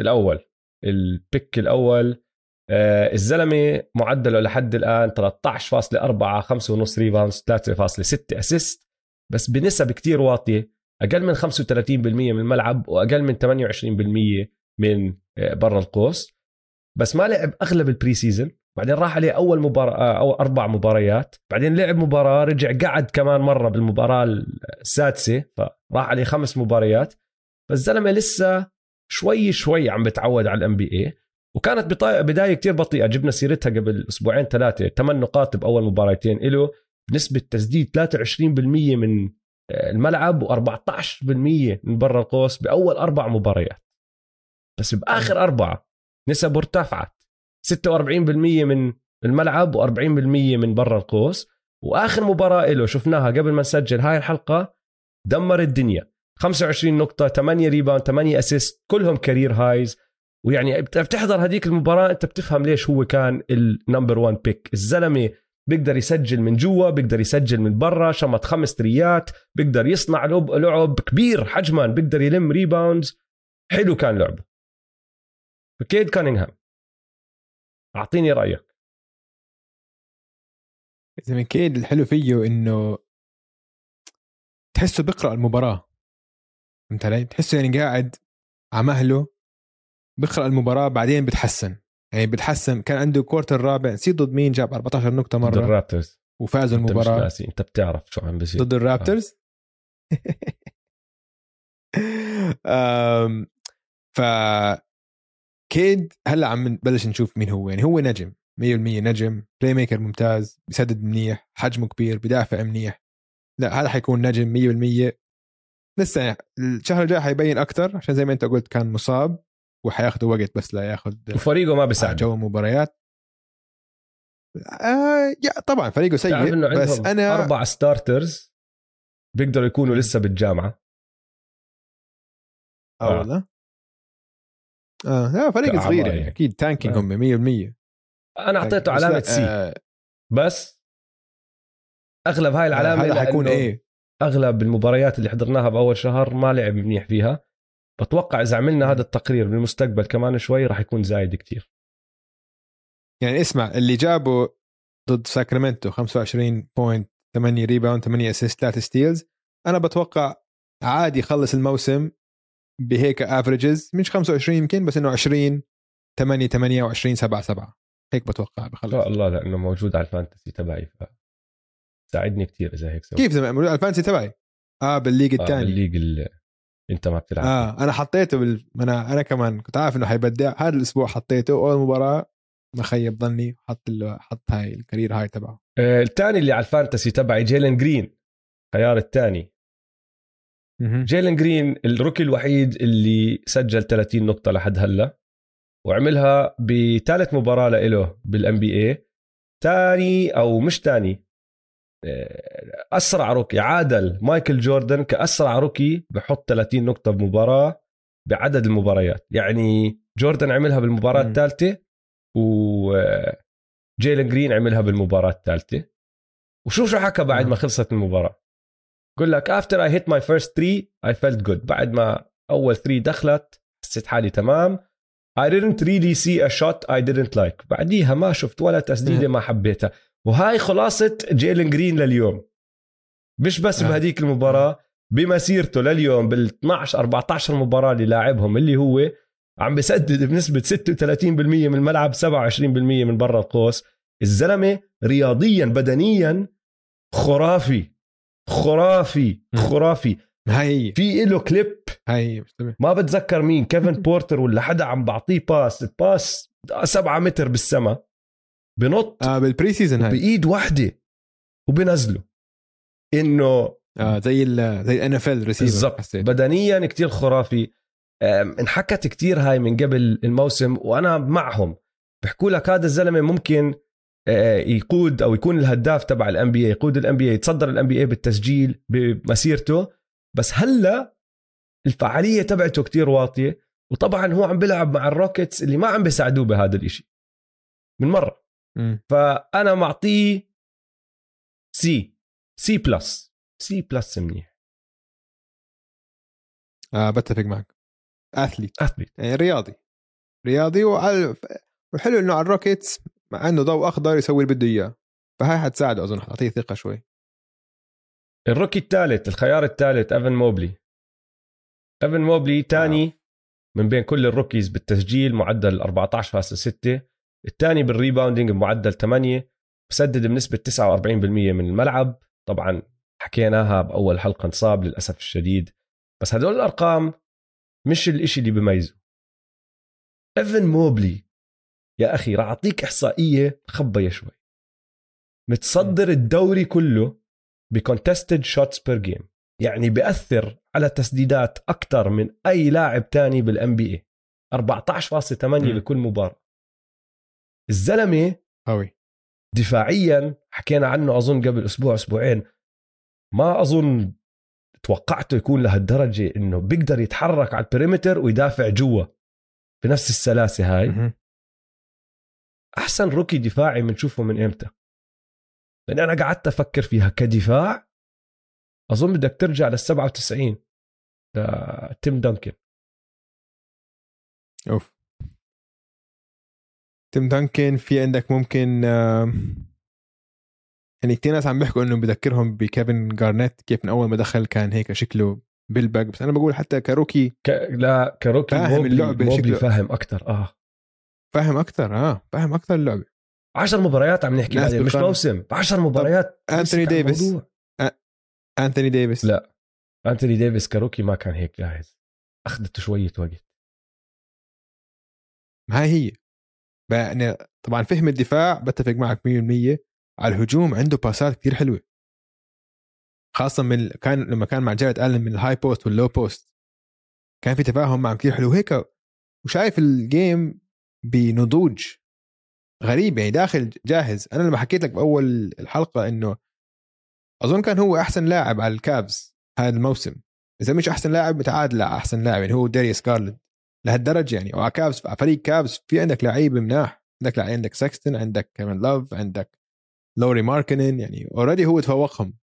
الأول ال pick الأول آه الزلمة معدله لحد الآن 13.4 5.5 rebounds 3.6 assist بس بنسب كتير واطية أقل من 35% من الملعب وأقل من 28% من آه برا القوس. بس ما لعب أغلب ال preseason بعدين راح عليه أول مباراة أو أربع مباريات. بعدين لعب مباراة رجع قعد كمان مرة بالمباراة السادسة فراح عليه خمس مباريات. فالزلمه لسه شوي شوي عم بتعود على ال NBA وكانت بداية كتير بطيئة. جبنا سيرتها قبل أسبوعين ثلاثة. ثمان نقاط بأول مباراتين له بنسبه تسديد 23% من آه، الملعب و14% من برا القوس بأول أربع مباريات. بس بآخر أربعة نسبه ارتفعت. 46% من الملعب و40% من برا القوس. وآخر مباراة له شفناها قبل ما نسجل هاي الحلقة. دمر الدنيا. 25 نقطة 8 rebound 8 assist كلهم career highs. ويعني بتحضر هذيك المباراة أنت بتفهم ليش هو كان ال number 1 pick الزلمة بيقدر يسجل من جوا بيقدر يسجل من برا شمط خمس تريات بيقدر يصنع لعب كبير حجما بيقدر يلم ريباوندز حلو كان لعبه. كيد كانينغهام. أعطيني رأيك. إذا من كيد الحلو فيه إنه تحسه بيقرأ المباراة. فهمت علي؟ تحسه يعني قاعد على مهله بيقرأ المباراة بعدين بتحسن يعني بتحسن كان عنده quarter الرابع نسيت ضد مين جاب 14 نقطة مرة. ضد الرابترز. وفازوا أنت المباراة. مش ناسي. أنت بتعرف شو عم بيصير. ضد الرابترز؟ ف كيد هلا عم نبلش نشوف مين هو. يعني هو نجم 100% نجم playmaker ممتاز بيسدد منيح حجمه كبير بدافع منيح. لا هذا حيكون نجم 100% لسه الشهر الجاي حيبين أكثر عشان زي ما أنت قلت كان مصاب وحياخذ وقت بس لا ياخذ وفريقه ما بيساعد. جو مباريات. آه يا طبعا فريقه سيء بس أنا أربع starters بيقدروا يكونوا لسه بالجامعة. آه والله. آه لا فريق صغير يعني. أكيد tanking هم 100% أنا أعطيته علامة C آه. بس أغلب هاي العلامة هذا حيكون A؟ أغلب المباريات اللي حضرناها بأول شهر ما لعب منيح فيها. بتوقع إذا عملنا هذا التقرير بالمستقبل كمان شوي راح يكون زايد كتير. يعني اسمع اللي جابه ضد ساكرامنتو 25 point 8 rebound 8 assist 3 steals أنا بتوقع عادي يخلص الموسم بهيك averages مش 25 يمكن بس إنه 20 8 28 7 7 هيك بتوقع بخلص. إن الله لأنه موجود على ال fantasy تبعي ف ساعدني كثير إذا هيك سوي كيف زي موجود على ال fantasy تبعي؟ آه بال league الثاني آه بال league اللي أنت ما بتلعب. آه أنا حطيته بال... أنا أنا كمان كنت عارف إنه حيبدع. هذا الأسبوع حطيته أول مباراة ما خيب ظني حط له حط هاي ال career high تبعه. آه الثاني اللي على ال fantasy تبعي جيلن جرين خيار الثاني جيلن جرين ال rookie الوحيد اللي سجل 30 نقطة لحد هلأ وعملها بثالث مباراة له بال NBA ثاني أو مش ثاني آه، أسرع rookie عادل مايكل جوردن كأسرع rookie بحط 30 نقطة بمباراة بعدد المباريات. يعني جوردن عملها بالمباراة الثالثة و جيلن جرين عملها بالمباراة الثالثة. وشوف شو حكى بعد ما خلصت المباراة. بقول لك after I hit my first 3 I felt good بعد ما أول 3 دخلت حسيت حالي تمام. I didn't really see a shot I didn't like. بعديها ما شفت ولا تسديدة ما حبيتها. وهاي خلاصة جيلن جرين لليوم. مش بس بهديك المباراة بمسيرته لليوم بال 12 14 مباراه اللي لاعبهم اللي هو عم بسدد بنسبة 36% من الملعب 27% من برا القوس. الزلمة رياضيا بدنيا خرافي. خرافي خرافي. هاي. في له كليب هاي ما بتذكر مين كيفن بورتر ولا حدا عم بعطيه pass pass 7 متر بالسما بنط آه بال preseason هاي. بإيد واحدة وبنزله. إنه آه زي ال زي ال NFL بالضبط. بدنيا كتير خرافي. انحكت كتير هاي من قبل الموسم وأنا معهم. بحكوا لك هذا الزلمة ممكن يقود أو يكون الهداف تبع ال NBA يقود ال NBA يتصدر ال NBA بالتسجيل بمسيرته. بس هلا الفعالية تبعته كتير واطية وطبعا هو عم بيلعب مع الروكيتس اللي ما عم بيساعدوه بهذا الإشي. من مرة. م. فأنا معطيه C C plus C plus منيح. آه بتفق معك. athlete athlete يعني رياضي. رياضي وعلى والحلو إنه على الروكيتس مع إنه ضوء أخضر يسوي اللي بده إياه. فهاي حتساعده أظن حتعطيه ثقة شوي. ال rookie الثالث الخيار الثالث إيفن موبلي. إيفن موبلي ثاني آه. من بين كل ال rookies بالتسجيل معدل 14.6 الثاني بال rebounding بمعدل 8 بسدد بنسبة 49% من الملعب. طبعا حكيناها بأول حلقة انصاب للأسف الشديد. بس هدول الأرقام مش الإشي اللي بميزه. إيفن موبلي يا أخي راح أعطيك إحصائية خبية شوي. متصدر الدوري كله ب contested shots per game يعني بيأثر على تسديدات أكثر من أي لاعب تاني بال NBA 14.8 بكل مباراة. الزلمة قوي. دفاعيا حكينا عنه أظن قبل أسبوع أسبوعين. ما أظن توقعته يكون لهالدرجة إنه بيقدر يتحرك على ال perimeter ويدافع جوا. بنفس السلاسة هاي. أحسن rookie دفاعي بنشوفه من إمتى؟ لأن أنا قعدت أفكر فيها كدفاع أظن بدك ترجع لل 97 لتيم دانكن. أوف. تيم دانكن في عندك ممكن يعني كثير ناس عم بيحكوا إنه بذكرهم بكيفن جارنيت كيف من أول ما دخل كان هيك شكله بيلباك بس أنا بقول حتى ك rookie ك... لا ك rookie فاهم موبلي شكله- فاهم أكثر آه. فاهم أكثر آه فاهم أكثر اللعبة. 10 مباريات عم نحكي عليه مش. موسم. 10 مباريات على ديفيس. أنتوني ديفيس. لا أنتوني ديفيس ك rookie ما كان هيك جاهز. اخذته شوية وقت. ما هي. هي يعني طبعا فهم الدفاع بتفق معك 100% على الهجوم عنده باسات كتير حلوة. خاصة من كان لما كان مع جارد ألن من ال high post وال low post كان في تفاهم معه كتير حلو. هيك وشايف ال game بنضوج غريب يعني داخل جاهز. أنا لما حكيت لك بأول الحلقة إنه أظن كان هو أحسن لاعب على الكافز هذا الموسم. إذا مش أحسن لاعب متعادل على أحسن لاعب يعني هو داريوس جارلند لهالدرجة يعني. وعلى كافز على فريق كافز في عندك لعيبه مناح عندك عندك سكستن عندك كيفن لاف عندك لوري ماركنن يعني already هو تفوقهم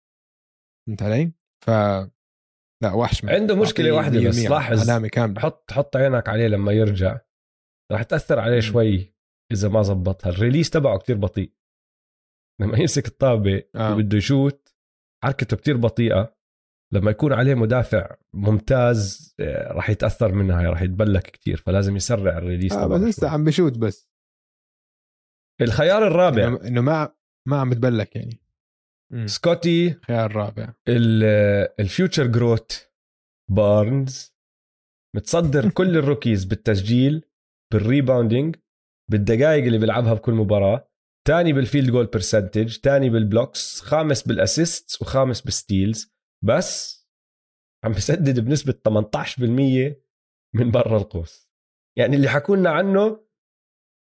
فهمت علي؟ ف لا وحش. عنده مشكلة واحدة بس 100% لاحظ. علامة كاملة. حط حط عينك عليه لما يرجع. راح تأثر عليه. شوي إذا ما زبطها. ال release تبعه كتير بطيء. لما يمسك الطابة آه. وبده يشوت حركته كتير بطيئة. لما يكون عليه مدافع ممتاز آه، راح يتأثر منها راح يتبلك كتير فلازم يسرع ال release آه بس لسه. عم بشوت بس. الخيار الرابع. انه إنه ما ما عم بتبلك يعني. مم. سكوتي خيار رابع ال future GOAT بارنز. متصدر كل ال rookies بالتسجيل. بال rebounding بالدقائق اللي بيلعبها بكل مباراة تاني بال field goal percentage تاني بال blocks خامس بال assist وخامس بال steals بس عم بسدد بنسبة 18% من برا القوس. يعني اللي حكوا لنا عنه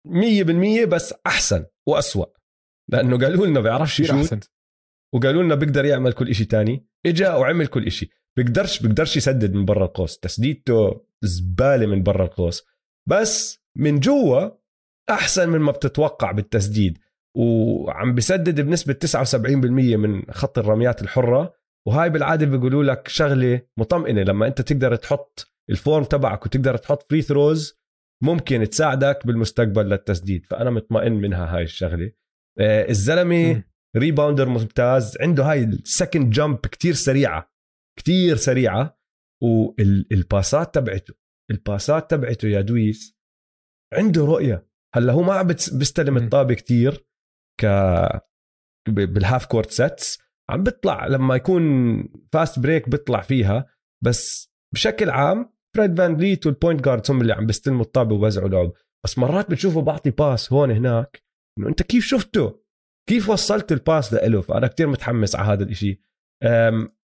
100% بس أحسن وأسوأ. لأنه قالوا لنا بيعرفش يشوت وقالوا لنا بيقدر يعمل كل إشي تاني إجا وعمل كل إشي. بيقدرش بيقدرش يسدد من برا القوس. تسديدته زبالة من برا القوس. بس من جوا أحسن من ما بتتوقع بالتسديد. وعم بسدد بنسبة 79% من خط الرميات الحرة. وهاي بالعادة بيقولوا لك شغلة مطمئنة. لما أنت تقدر تحط ال form تبعك وتقدر تحط free throws ممكن تساعدك بالمستقبل للتسديد. فأنا مطمئن منها هاي الشغلة. آه، الزلمة. rebounder ممتاز. عنده هاي ال second jump كتير سريعة. كتير سريعة. والباسات تبعته الباسات تبعته يا دويس عنده رؤية. هلا هو ما عم بيستلم الطابة كتير ك بال half court sets عم بيطلع لما يكون fast break بيطلع فيها بس بشكل عام فريد فان ليت وال point guard هم اللي عم بيستلموا الطابة وبوزعوا لعب. بس مرات بتشوفه بعطي pass هون هناك. إنه أنت كيف شفته؟ كيف وصلت ال pass له فأنا كتير متحمس على هذا الإشي.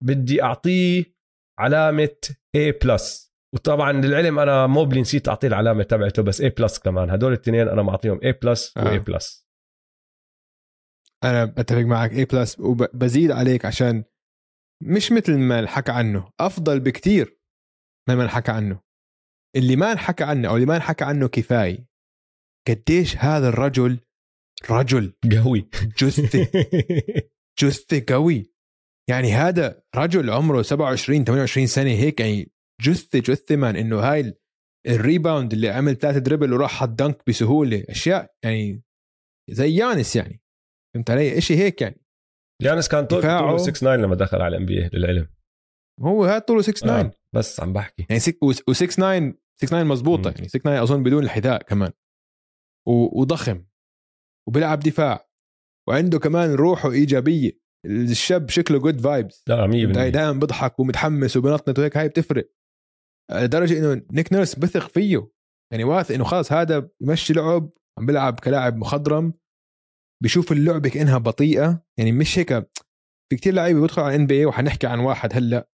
بدي أعطيه علامة A plus وطبعا للعلم أنا موبلي نسيت أعطيه العلامة تبعته بس A plus كمان. هدول الاثنين أنا معطيهم A plus و A plus أنا بتفق معك A plus وبزيد عليك عشان مش مثل ما انحكى عنه أفضل بكتير مما انحكى عنه. اللي ما انحكى عنه أو اللي ما انحكى عنه كفاية. قديش هذا الرجل رجل. قوي. جثة. جثة قوي. يعني هذا رجل عمره 27 28 سنة هيك يعني جثة جثة مان إنه هاي ال rebound اللي عمل ثلاثة dribble وراح حط dunk بسهولة. أشياء يعني زي يانس يعني. فهمت علي؟ شيء هيك يعني. يانس كان طوله 6 9 لما دخل على ال NBA للعلم. هو هذا طوله 6 9 آه بس عم بحكي. يعني و 6 9 6 9 مضبوطه يعني 6 9 أظن بدون الحذاء كمان. وضخم. وبيلعب دفاع. وعنده كمان روحه إيجابية. الشاب شكله good vibes لا 100% دائما بيضحك ومتحمس وبنطنط وهيك. هاي بتفرق. لدرجة إنه نيك نيرس بثق فيه. يعني واثق إنه خلاص هذا يمشي لعب عم بيلعب كلاعب مخضرم بشوف اللعبه كأنها بطيئة. يعني مش هيك في كتير لعيبة بيدخل على NBA وحنحكي عن واحد هلأ.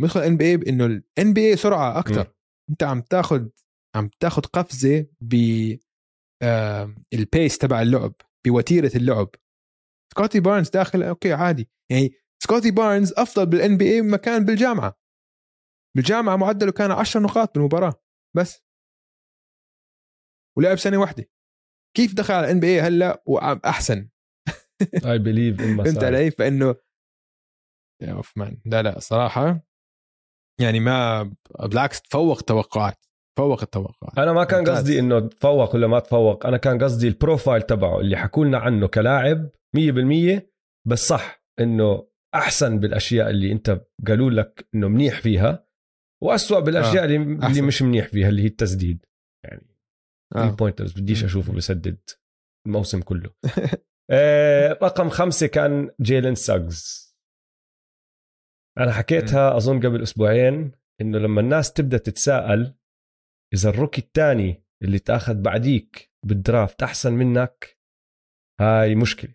بيدخل NBA بإنه ال NBA سرعة أكثر أنت عم تاخذ عم تاخذ قفزة ب ال pace تبع اللعب بوتيرة اللعب. سكوتي بارنز داخل okay عادي. يعني سكوتي بارنز أفضل بال NBA مما كان بالجامعة. بالجامعة معدله كان 10 نقاط بالمباراة بس. ولعب سنة واحدة. كيف دخل على ال NBA هلأ؟ واحسن I believe فهمت علي؟ فإنه يا اوف man لا لا صراحة يعني ما بالعكس تفوق توقعات تفوق التوقعات. أنا ما كان قصدي إنه تفوق ولا ما تفوق. أنا كان قصدي ال profile تبعه اللي حكوا لنا عنه كلاعب 100% بس صح إنه أحسن بالأشياء اللي أنت قالوا لك إنه منيح فيها. واسوء بالأشياء آه. اللي, أحسن. اللي مش منيح فيها اللي هي التسديد. يعني آه. ال pointers بديش أشوفه بسدد الموسم كله. آه رقم خمسة كان جيلن ساجز. أنا حكيتها أظن قبل أسبوعين إنه لما الناس تبدأ تتساءل إذا ال rookie الثاني اللي تأخذ بعديك بال draft أحسن منك هاي مشكلة.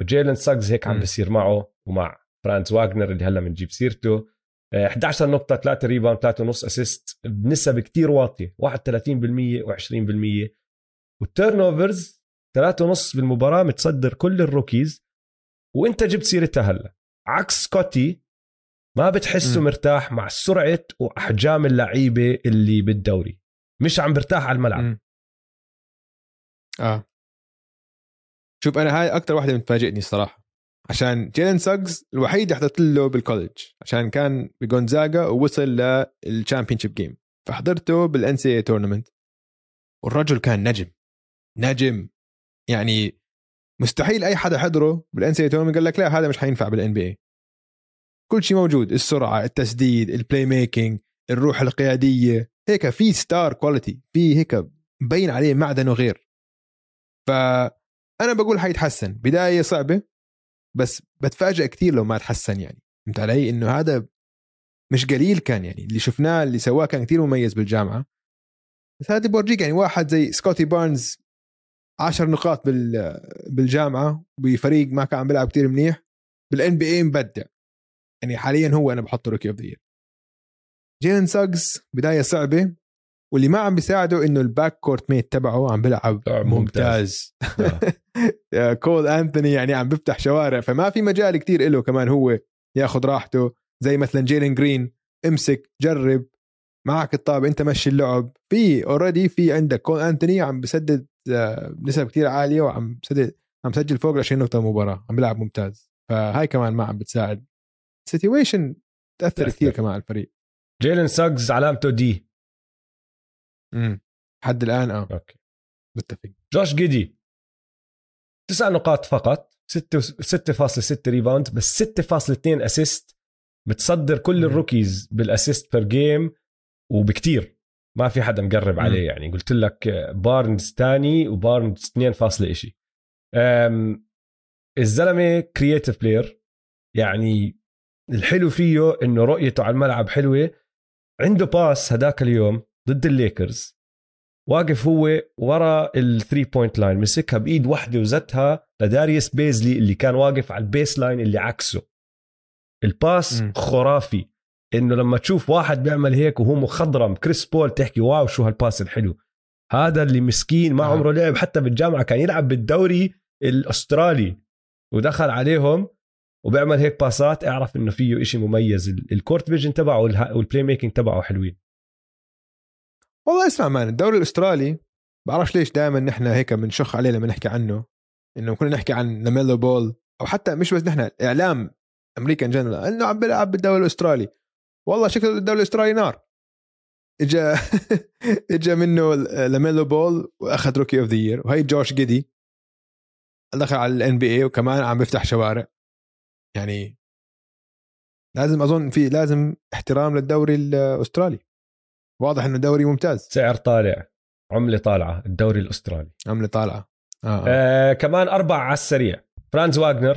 وجيلن ساجز هيك عم بيصير معه ومع فرانز واغنر اللي هلأ بنجيب سيرته. 11 آه، نقطة 3 rebound 3 ونص assist بنسب كتير واطية 31% و20% وال turnovers 3 ونص بالمباراة متصدر كل ال rookies. وإنت جبت سيرتها هلأ. عكس سكوتي ما بتحسه م. مرتاح مع سرعة وأحجام اللعيبة اللي بالدوري. مش عم برتاح على الملعب. م. آه. شوف أنا هاي أكثر واحدة بتفاجئني الصراحة. عشان جيلن ساجز الوحيد اللي حضرت له بال college عشان كان بجونزاجا ووصل لل championship game فحضرته بال NC tournament والرجل كان نجم. نجم. يعني مستحيل أي حدا حضره بال NC tournament قال لك لا هذا مش حينفع بال NBA كل شيء موجود. السرعة التسديد ال playmaking الروح القيادية. هيك في star quality في هيك مبين عليه معدن وغير ف أنا بقول حيتحسن. بداية صعبة. بس بتفاجئ كثير لو ما تحسن يعني. فهمت علي؟ إنه هذا مش قليل كان يعني. اللي شفناه اللي سواه كان كثير مميز بالجامعة. بس هذا بورجيك يعني واحد زي سكوتي بارنز 10 نقاط بال بالجامعة بفريق ما كان عم بيلعب كثير منيح. بال NBA مبدع. يعني حاليا هو أنا بحطه rookie of the جيلن ساجز بداية صعبة. واللي ما عم بيساعده إنه ال backcourt mate تبعه عم بيلعب ممتاز, ممتاز. كول انثوني يعني عم بيفتح شوارع فما في مجال كتير له كمان هو ياخذ راحته. زي مثلا جيلين جرين امسك جرب. معك الطابة أنت مشي اللعب. في already في عندك. كول انثوني عم بسدد بنسب كتير عالية وعم بسدد عم سجل فوق 20 نقطة مباراة. عم بيلعب ممتاز. فهاي كمان ما عم بتساعد. situation تأثر كثير كمان على الفريق. جيلن ساجز علامته D امم حد الآن آه. okay. متفق. جوش جيدي تسع نقاط فقط. 6.6 rebound بس 6.2 assist متصدر كل. ال rookies بال assist per game وبكتير. ما في حدا مقرب مم. عليه يعني. قلت لك بارنز تاني وبارنز 2 فاصلة إشي. أم، الزلمة creative player يعني الحلو فيه إنه رؤيته على الملعب حلوة. عنده pass هداك اليوم. ضد الليكرز. واقف هو ورا ال three point line مسكها بإيد واحدة وزتها لداريوس بيزلي اللي كان واقف على ال baseline اللي عكسه. ال pass مم. خرافي. إنه لما تشوف واحد بيعمل هيك وهو مخضرم كريس بول تحكي wow شو هال pass الحلو. هذا اللي مسكين ما آه. عمره لعب حتى بالجامعة كان يلعب بالدوري الأسترالي. ودخل عليهم وبيعمل هيك passات اعرف إنه فيه إشي مميز. ال- ال court vision تبعه وال playmaking تبعه حلوين. والله اسمع man الدوري الأسترالي بعرفش ليش دائما نحن هيك بنشخ عليه لما نحكي عنه إنه كنا نحكي عن لاميلو بول أو حتى مش بس نحن إعلام أمريكا جنرال إنه عم بيلعب بالدوري الأسترالي. والله شكل الدوري الأسترالي نار. إجا إجا منه لاميلو بول وأخذ rookie of the year وهي جوش جيدي. دخل على ال NBA وكمان عم بيفتح شوارع. يعني لازم أظن في لازم احترام للدوري الأسترالي. واضح إنه دوري ممتاز. سعر طالع. عملة طالعة. الدوري الأسترالي. عملة طالعة. آه. آه. آه كمان أربع على السريع. فرانز واغنر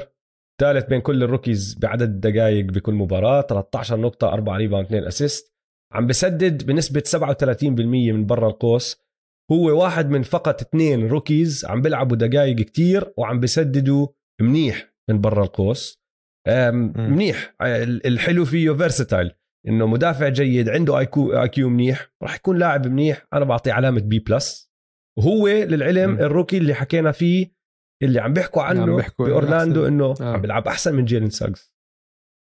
ثالث بين كل ال rookies بعدد الدقائق بكل مباراة 13 نقطة 4 rebound 2 assist. عم بسدد بنسبة 37% من برا القوس. هو واحد من فقط اثنين rookies عم بيلعبوا دقائق كتير وعم بسددوا منيح من برا القوس. منيح. ال- الحلو فيه versatile إنه مدافع جيد عنده IQ IQ منيح راح يكون لاعب منيح. أنا بعطيه علامة B plus وهو للعلم مم. ال rookie اللي حكينا فيه اللي عم بيحكوا عنه عم بيحكوا بأورلاندو. إنه آه. عم بيلعب أحسن من جيلين ساجز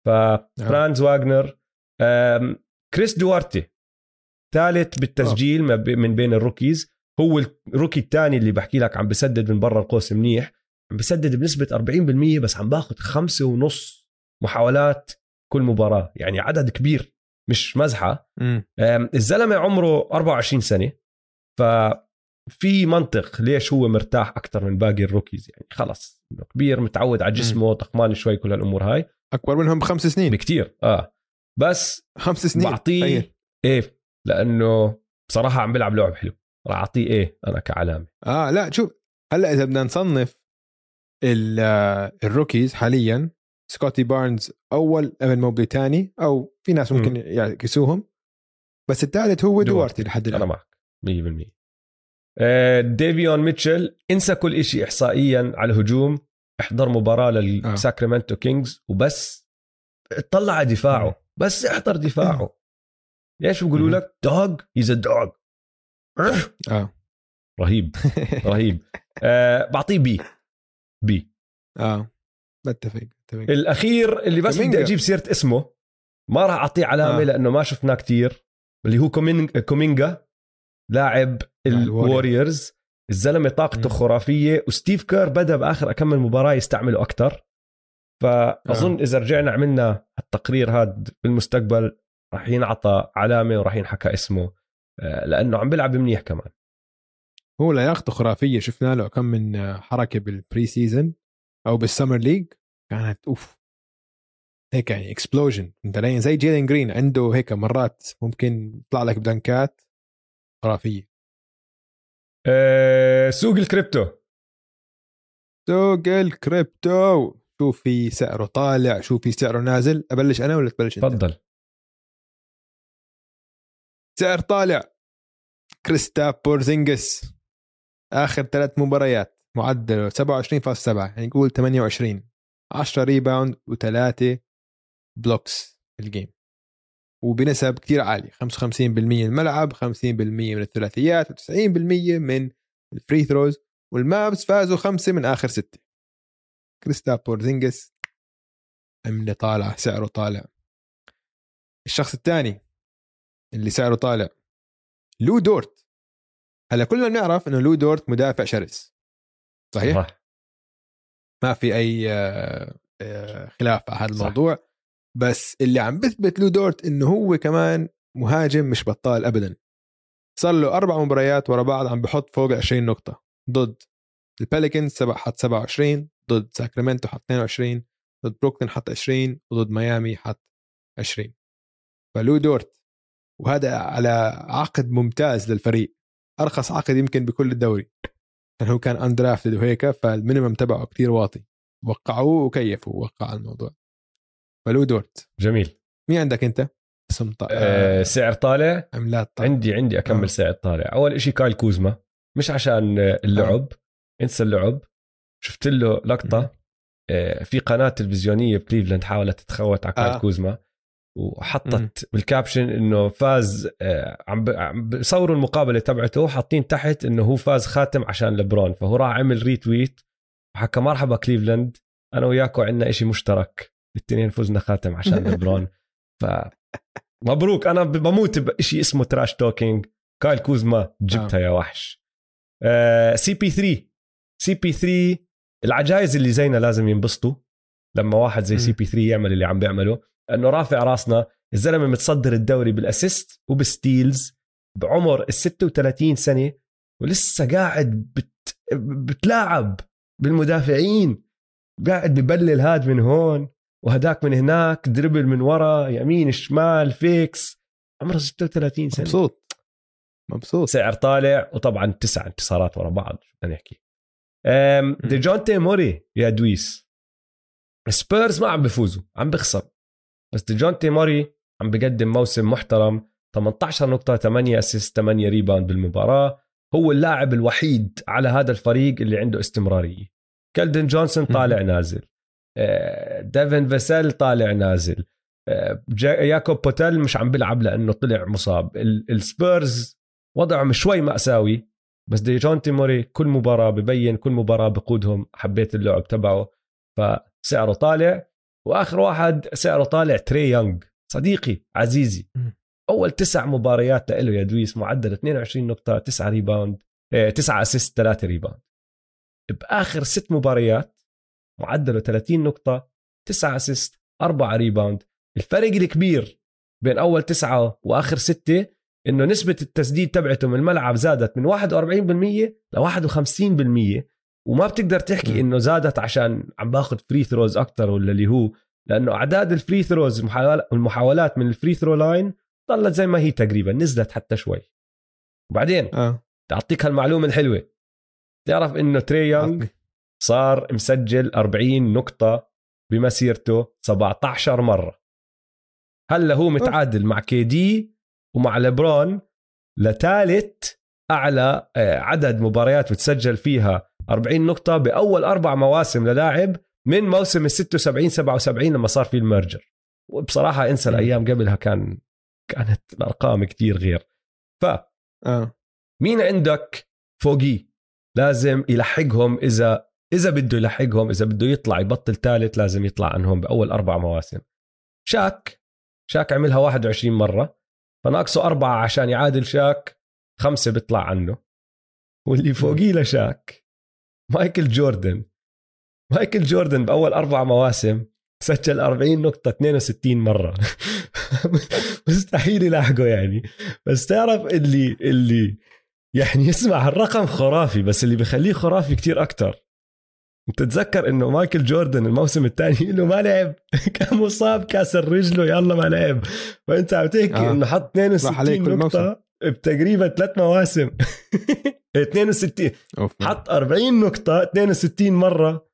ففرانز واغنر آم، كريس دوارتي ثالث بالتسجيل بي- من بين ال rookies. هو ال rookie الثاني اللي بحكي لك عم بسدد من برا القوس منيح. عم بسدد بنسبة 40% بس عم باخذ خمسة ونص محاولات كل مباراة. يعني عدد كبير. مش. أم، الزلمة عمره 24 سنة ففي منطق ليش هو مرتاح أكثر من باقي ال rookies يعني. خلص كبير متعود على جسمه طقمان شوي كل هالأمور هاي. أكبر منهم بخمس سنين. بكتير آه. بس خمس سنين. بعطيه تخيل. A لأنه بصراحة عم بيلعب لعب حلو. راح أعطيه A أنا كعلامة. آه لا شوف هلأ إذا بدنا نصنف آه، ال rookies حاليا سكوتي بارنز أول إيفن موبلي ثاني أو في ناس ممكن يعكسوهم. بس الثالث هو دوارتي لحد أنا الان معك 100% آه، ديفيون ميتشل انسى كل شيء احصائيا على الهجوم احضر مباراة للساكرامنتو كينجز وبس. اطلع على دفاعه بس احضر دفاعه. ليش بيقولوا. لك؟ dog he's a dog آه. رهيب رهيب. آه بعطيه B B آه. بتفق بتفق الأخير اللي بس كومينجا. بدي أجيب سيرة اسمه ما راح أعطيه علامة آه. لأنه ما شفناه كتير اللي هو كومين- كومينجا لاعب الوريورز الزلمة طاقته. خرافية وستيف كير بدأ بآخر كم مباراة يستعمله أكثر فأظن آه. إذا رجعنا عملنا التقرير هذا بالمستقبل راح ينعطى علامة وراح ينحكى اسمه آه، لأنه عم بيلعب منيح كمان هو لياقته خرافية شفنا له كم من حركة بال pre-season أو بال summer league كانت أوف. هيك يعني explosion أنت لين زي جيلين جرين عنده هيك مرات ممكن يطلع لك بدنكات خرافية. آه، سوق الكريبتو. سوق الكريبتو. شوف في سعره طالع شوف في سعره نازل. أبلش أنا ولا تبلش أنت؟ تفضل. سعر طالع. كريستا بورزينجس آخر ثلاث مباريات. معدله 27.7 يعني نقول 28 10 rebound وثلاثة blocks في ال game وبنسب كتير عالية 55% من الملعب 50% من الثلاثيات و90% من ال free throws والمافس فازوا خمسة من آخر ستة. كريستا بورزينجس عملة طالعة سعره طالع. الشخص الثاني اللي سعره طالع لو دورت. هلا كلنا بنعرف إنه لو دورت مدافع شرس. صحيح؟ صح. ما في أي آه، خلاف على هذا صح. الموضوع. بس اللي عم بثبت له دورت إنه هو كمان مهاجم مش بطال ابدا. صار له أربع مباريات ورا بعض عم بحط فوق 20 نقطة. ضد الباليكنز سبع حط 27 ضد ساكرامنتو حط 22 ضد بروكلين حط 20 وضد ميامي حط 20 فلو دورت. وهذا على عقد ممتاز للفريق. أرخص عقد يمكن بكل الدوري. كان هو كان undrafted وهيك فال minimum تبعه كتير واطي. وقعوه وكيفوا وقع الموضوع. فلو دورت. جميل. مين عندك أنت؟ اسم طالع آه سعر طالع. عملات طالع. عندي عندي أكمل آه. سعر طالع. أول شيء كايل كوزما. مش عشان اللعب. آه. انسى اللعب. شفت له لقطة. آه في قناة تلفزيونية بكليفلاند حاولت تتخوت على كايل آه. كوزما. وحطت مم. بال caption إنه فاز آه عم بيصوروا المقابلة تبعته وحاطين تحت إنه هو فاز خاتم عشان لبرون فهو راح عمل retweet وحكى مرحبا كليفلاند أنا وياكو عندنا إشي مشترك الاثنين فزنا خاتم عشان لبرون ف مبروك أنا بموت بشيء اسمه trash talking كايل كوزما جبتها يا وحش. CP 3 CP 3 العجائز اللي زينا لازم ينبسطوا لما واحد زي CP 3 يعمل اللي عم بيعمله. إنه رافع راسنا. الزلمة متصدر الدوري بال assist وبال steals بعمر ال 36 سنة ولسه قاعد بت... بتلاعب بالمدافعين. قاعد ببلل هاد من هون وهداك من هناك دربل من ورا يمين شمال fakes. عمره 36 سنة. مبسوط. مبسوط. سعر طالع وطبعا تسع انتصارات ورا بعض شو بدنا نحكي. ديجونتي موري يا دويس. سبيرز ما عم بفوزوا عم بخسر. بس ديجونتي موري عم بقدم موسم محترم 18 نقطة 8 assist 8 rebound بالمباراة. هو اللاعب الوحيد على هذا الفريق اللي عنده استمرارية. كالدن جونسون طالع نازل. آه، ديفن فيسل طالع نازل. آه، ياكوب بوتيل مش عم بيلعب لأنه طلع مصاب. السبيرز وضعهم شوي مأساوي بس ديجونتي موري كل مباراة ببين كل مباراة بقودهم حبيت اللعب تبعه. فسعره طالع. وآخر واحد سعره طالع تري يونغ. صديقي عزيزي. أول تسع مباريات له يا دويس معدل 22 نقطة 9 rebound 9 assist 3 rebound بآخر ست مباريات معدله 30 نقطة 9 assist 4 rebound الفرق الكبير بين أول تسعة وآخر ستة إنه نسبة التسديد تبعته من الملعب زادت من 41% ل 51% وما بتقدر تحكي إنه زادت عشان عم باخذ free throws أكثر ولا اللي هو لأنه أعداد ال free throws المحاولات من ال free throw line ظلت زي ما هي تقريبا نزلت حتى شوي. وبعدين آه. تعطيك هالمعلومة الحلوة. تعرف إنه تري يونغ صار مسجل 40 نقطة بمسيرته 17 مرة. هلأ هو متعادل مع كي دي ومع ليبرون لثالث أعلى آه، عدد مباريات بتسجل فيها 40 نقطة بأول أربع مواسم للاعب من موسم ال 76 77 لما صار في الميرجر. وبصراحة انسى الأيام قبلها كان كانت الأرقام كتير غير. ف آه. مين عندك فوقيه لازم يلحقهم إذا إذا بده يلحقهم إذا بده يطلع يبطل ثالث لازم يطلع عنهم بأول أربع مواسم. شاك. شاك عملها 21 مرة. فناقصه أربعة عشان يعادل شاك خمسة بيطلع عنه. واللي فوقيه لشاك مايكل جوردن. مايكل جوردن بأول أربع مواسم سجل 40 نقطة 62 مرة. مستحيل يلاحقه يعني. بس تعرف اللي اللي يعني يسمع الرقم خرافي بس اللي بخليه خرافي كتير أكتر. أنت تتذكر إنه مايكل جوردن الموسم الثاني انه ما لعب كان مصاب كاسر رجله يلا ما لعب. فأنت عم تحكي آه. إنه حط 62 نقطة. بتقريبا ثلاث مواسم. 62 حط 40 نقطة 62 مرة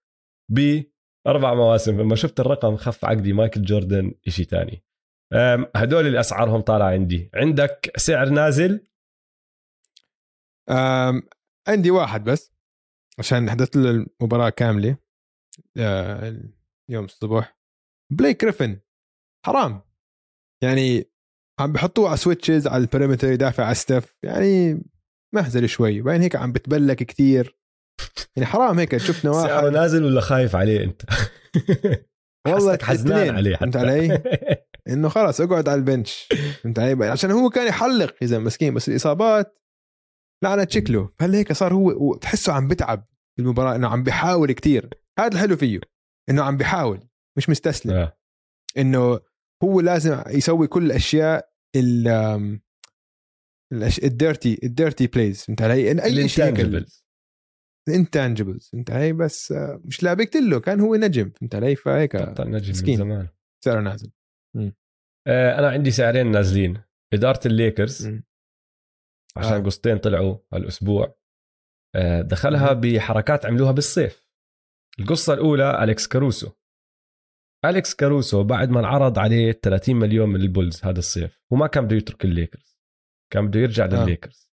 بأربع مواسم. لما شفت الرقم خف عقدي. مايكل جوردن شيء ثاني هدول اللي اسعارهم طالعة عندي. عندك سعر نازل؟ عندي واحد بس عشان حدثت له المباراة كاملة. آه، اليوم الصبح. بليك جريفن حرام. يعني عم بحطوه على switches على ال perimeter يدافع على ستيف يعني مهزل شوي. وبعدين هيك عم بتبلك كتير. يعني حرام هيك شفنا واحد. نازل ولا خايف عليه أنت؟ والله حزنان عليه فهمت علي؟ إنه خلص اقعد على ال bench. فهمت علي؟ عشان هو كان يحلق إذا مسكين. بس الإصابات لعنت شكله فهل هيك صار هو تحسه عم بتعب في المباراة إنه عم بيحاول كتير. هذا الحلو فيه إنه عم بيحاول مش مستسلم. آه. إنه هو لازم يسوي كل الأشياء ال ال dirty ال dirty plays فهمت علي؟ أي شيء ال intangibles. فهمت علي؟ بس آه، مش لعبكت له كان هو نجم فهمت علي؟ فهيك نجم من زمان. سعره نازل. آه، أنا عندي سعرين نازلين. إدارة الليكرز. مم. عشان آه. قصتين طلعوا هالأسبوع. آه، دخلها بحركات عملوها بالصيف. القصة الأولى أليكس كاروسو. أليكس كاروسو بعد ما انعرض عليه 30 مليون من البولز هذا الصيف وما كان بده يترك الليكرز كان بده يرجع للليكرز.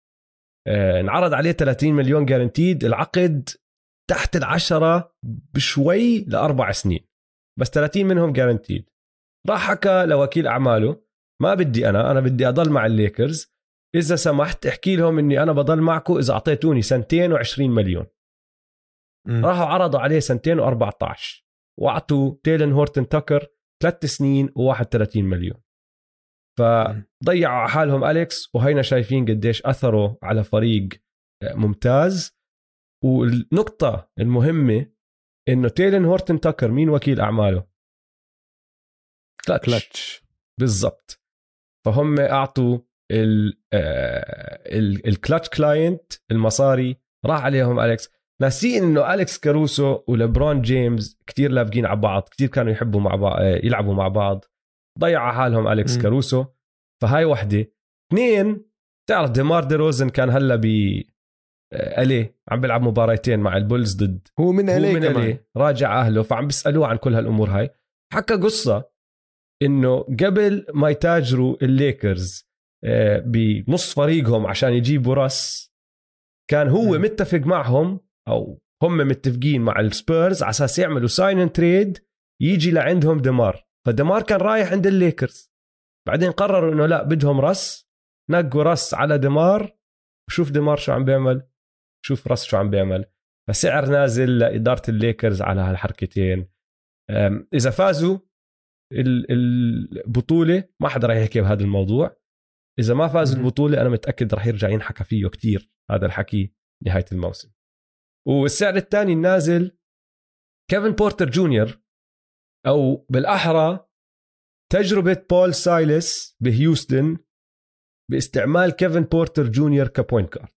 آه، انعرض عليه 30 مليون guaranteed العقد تحت العشرة بشوي لأربع سنين بس 30 منهم guaranteed راح حكى لوكيل أعماله ما بدي أنا أنا بدي أضل مع الليكرز إذا سمحت احكي لهم إني أنا بضل معكم إذا أعطيتوني سنتين و20 مليون. مم. راحوا عرضوا عليه سنتين و14 وأعطوا تيلن هورتن تاكر ثلاث سنين و31 مليون. فضيعوا على حالهم أليكس وهينا شايفين قديش أثروا على فريق ممتاز. والنقطة المهمة إنه تيلن هورتن تاكر مين وكيل أعماله؟ كلاتش كلتش. بالضبط. فهم أعطوا ال آه، ال- ال كلاتش client المصاري راح عليهم أليكس. ناسين إنه اليكس كاروسو ولبرون جيمس كتير لايقين على بعض كتير كانوا يحبوا مع بعض يلعبوا مع بعض. ضيعوا حالهم اليكس مم. كاروسو فهاي وحدة. اثنين تعرف ديمار دي روزن كان هلا ب آه، الي عم بيلعب مباراتين مع البولز ضد هو من هو الي من كمان. راجع أهله فعم بيسألوه عن كل هالأمور هاي. حكى قصة إنه قبل ما يتاجروا الليكرز آه، بنص فريقهم عشان يجيبوا راس كان هو. متفق معهم أو هم متفقين مع السبيرز على أساس يعملوا sign trade يجي لعندهم دمار فدمار كان رايح عند الليكرز. بعدين قرروا إنه لا بدهم راس نقوا راس على دمار وشوف دمار شو عم بيعمل. شوف راس شو عم بيعمل. فسعر نازل لإدارة الليكرز على هالحركتين. إذا فازوا ال- البطولة ما حدا راح يحكي بهذا الموضوع. إذا ما فازوا. البطولة أنا متأكد راح يرجع ينحكى فيه كتير هذا الحكي نهاية الموسم. والسعر الثاني النازل كيفن بورتر جونيور أو بالأحرى تجربة بول سايلس بهيوستن باستعمال كيفن بورتر جونيور ك point guard.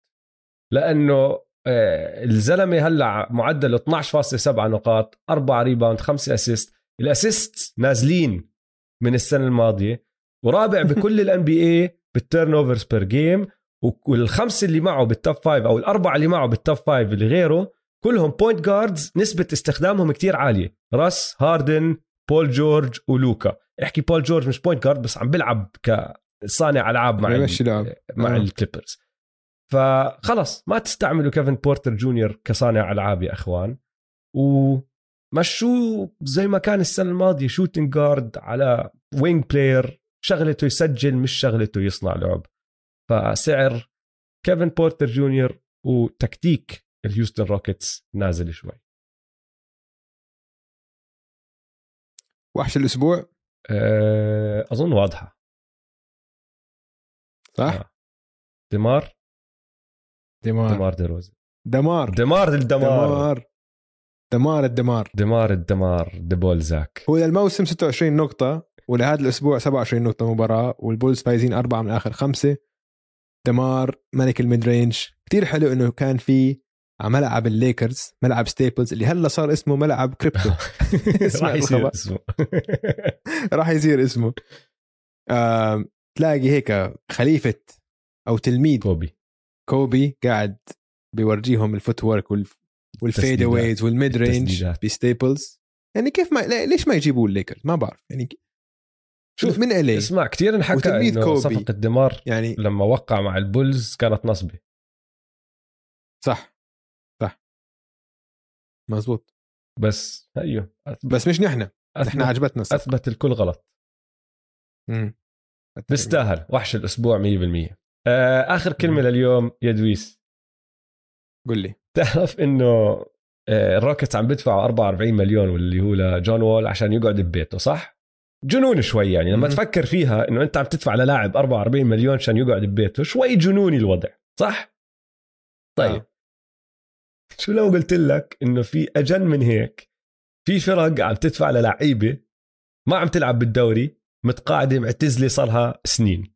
لأنه آه، الزلمة هلأ معدل 12.7 نقاط 4 rebound 5 assist. ال assist نازلين من السنة الماضية ورابع بكل ال NBA بال turnovers per game والخمسة اللي معه بال top five أو الأربعة اللي معه بال top five اللي غيره كلهم point guards نسبة استخدامهم كتير عالية. راس هاردن بول جورج ولوكا. حتى بول جورج مش point guard بس عم بيلعب كصانع ألعاب مع لعب. مع آه. الكليبرز. فخلص ما تستعملوا كيفن بورتر جونيور كصانع ألعاب يا أخوان. ومشوه زي ما كان السنة الماضية shooting guard على wing player شغلته يسجل مش شغلته يصنع لعب. فسعر كيفن بورتر جونيور وتكتيك الهيوستن روكيتس نازل شوي. وحش الأسبوع؟ أه، أظن واضحة. صح؟ آه. دمار دمار دمار دي روزن دمار. دمار الدمار. دمار. دمار الدمار. دمار الدمار. دبول زاك. هو للموسم 26 نقطة ولهذا الأسبوع 27 نقطة مباراة والبولز فايزين أربعة من آخر خمسة. دمار ملك ال mid range. كتير حلو إنه كان في على ملعب الليكرز ملعب ستيبلز اللي هلأ صار اسمه ملعب كريبتو. راح يصير. اسمه. راح يصير اسمه. تلاقي هيك خليفة أو تلميذ. كوبي. كوبي قاعد بيورجيهم ال footwork وال fadeaways وال mid range. بستيبلز. يعني كيف ما ليش ما يجيبوا الليكرز؟ ما بعرف. يعني شوف، من إلي؟ اسمع كثير انحكى إنه. صفقة دمار يعني لما وقع مع البولز كانت نصبه صح صح. مزبوط بس أيوه. أثبت. بس مش نحن. نحن أثبت, عجبتنا الصفقة. أثبت الكل غلط. مم. بيستاهل وحش الأسبوع 100% آه آخر كلمة لليوم يا دويس. قل لي. تعرف إنه آه، الروكيتس عم بيدفعوا 44 مليون واللي هو لجون وول عشان يقعد ببيته صح؟ جنون شوي يعني لما. تفكر فيها إنه أنت عم تدفع للاعب 44 مليون عشان يقعد ببيته شوي جنوني الوضع صح؟ طيب آه. شو لو قلت لك إنه في أجن من هيك في فرق عم تدفع للعيبة ما عم تلعب بالدوري متقاعدة معتزلة صارها سنين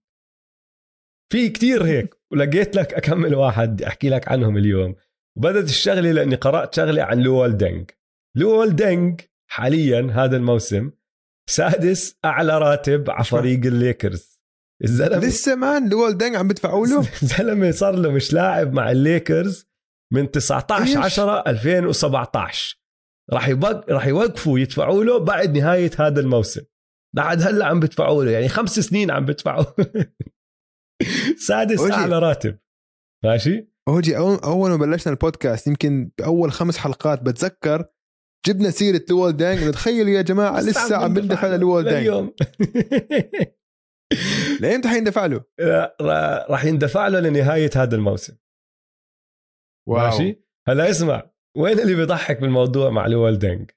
في كتير هيك ولقيت لك أكم واحد أحكي لك عنهم اليوم وبدت الشغلة لأني قرأت شغلة عن لوول دينج لوول دينج حاليا هذا الموسم سادس أعلى راتب على فريق الليكرز. الزلمه لسه man لوال دانج عم بدفعوا له الزلمة صار له مش لاعب مع الليكرز من 19 10 2017 راح يبق... راح يوقفوا يدفعوا له بعد نهاية هذا الموسم. بعد هلأ عم بدفعوا له يعني خمس سنين عم بدفعوا سادس أوجي. أعلى راتب. ماشي؟ أوجي أول ما بلشنا البودكاست يمكن باول خمس حلقات بتذكر جبنا سيرة لوال دانج تخيلوا يا جماعة لسه عم بندفع لوال دانج. اليوم لايمتى حيندفع له؟ راح يندفع له لنهاية هذا الموسم. wow. ماشي؟ هلا اسمع وين اللي بيضحك بالموضوع مع لوال دانج؟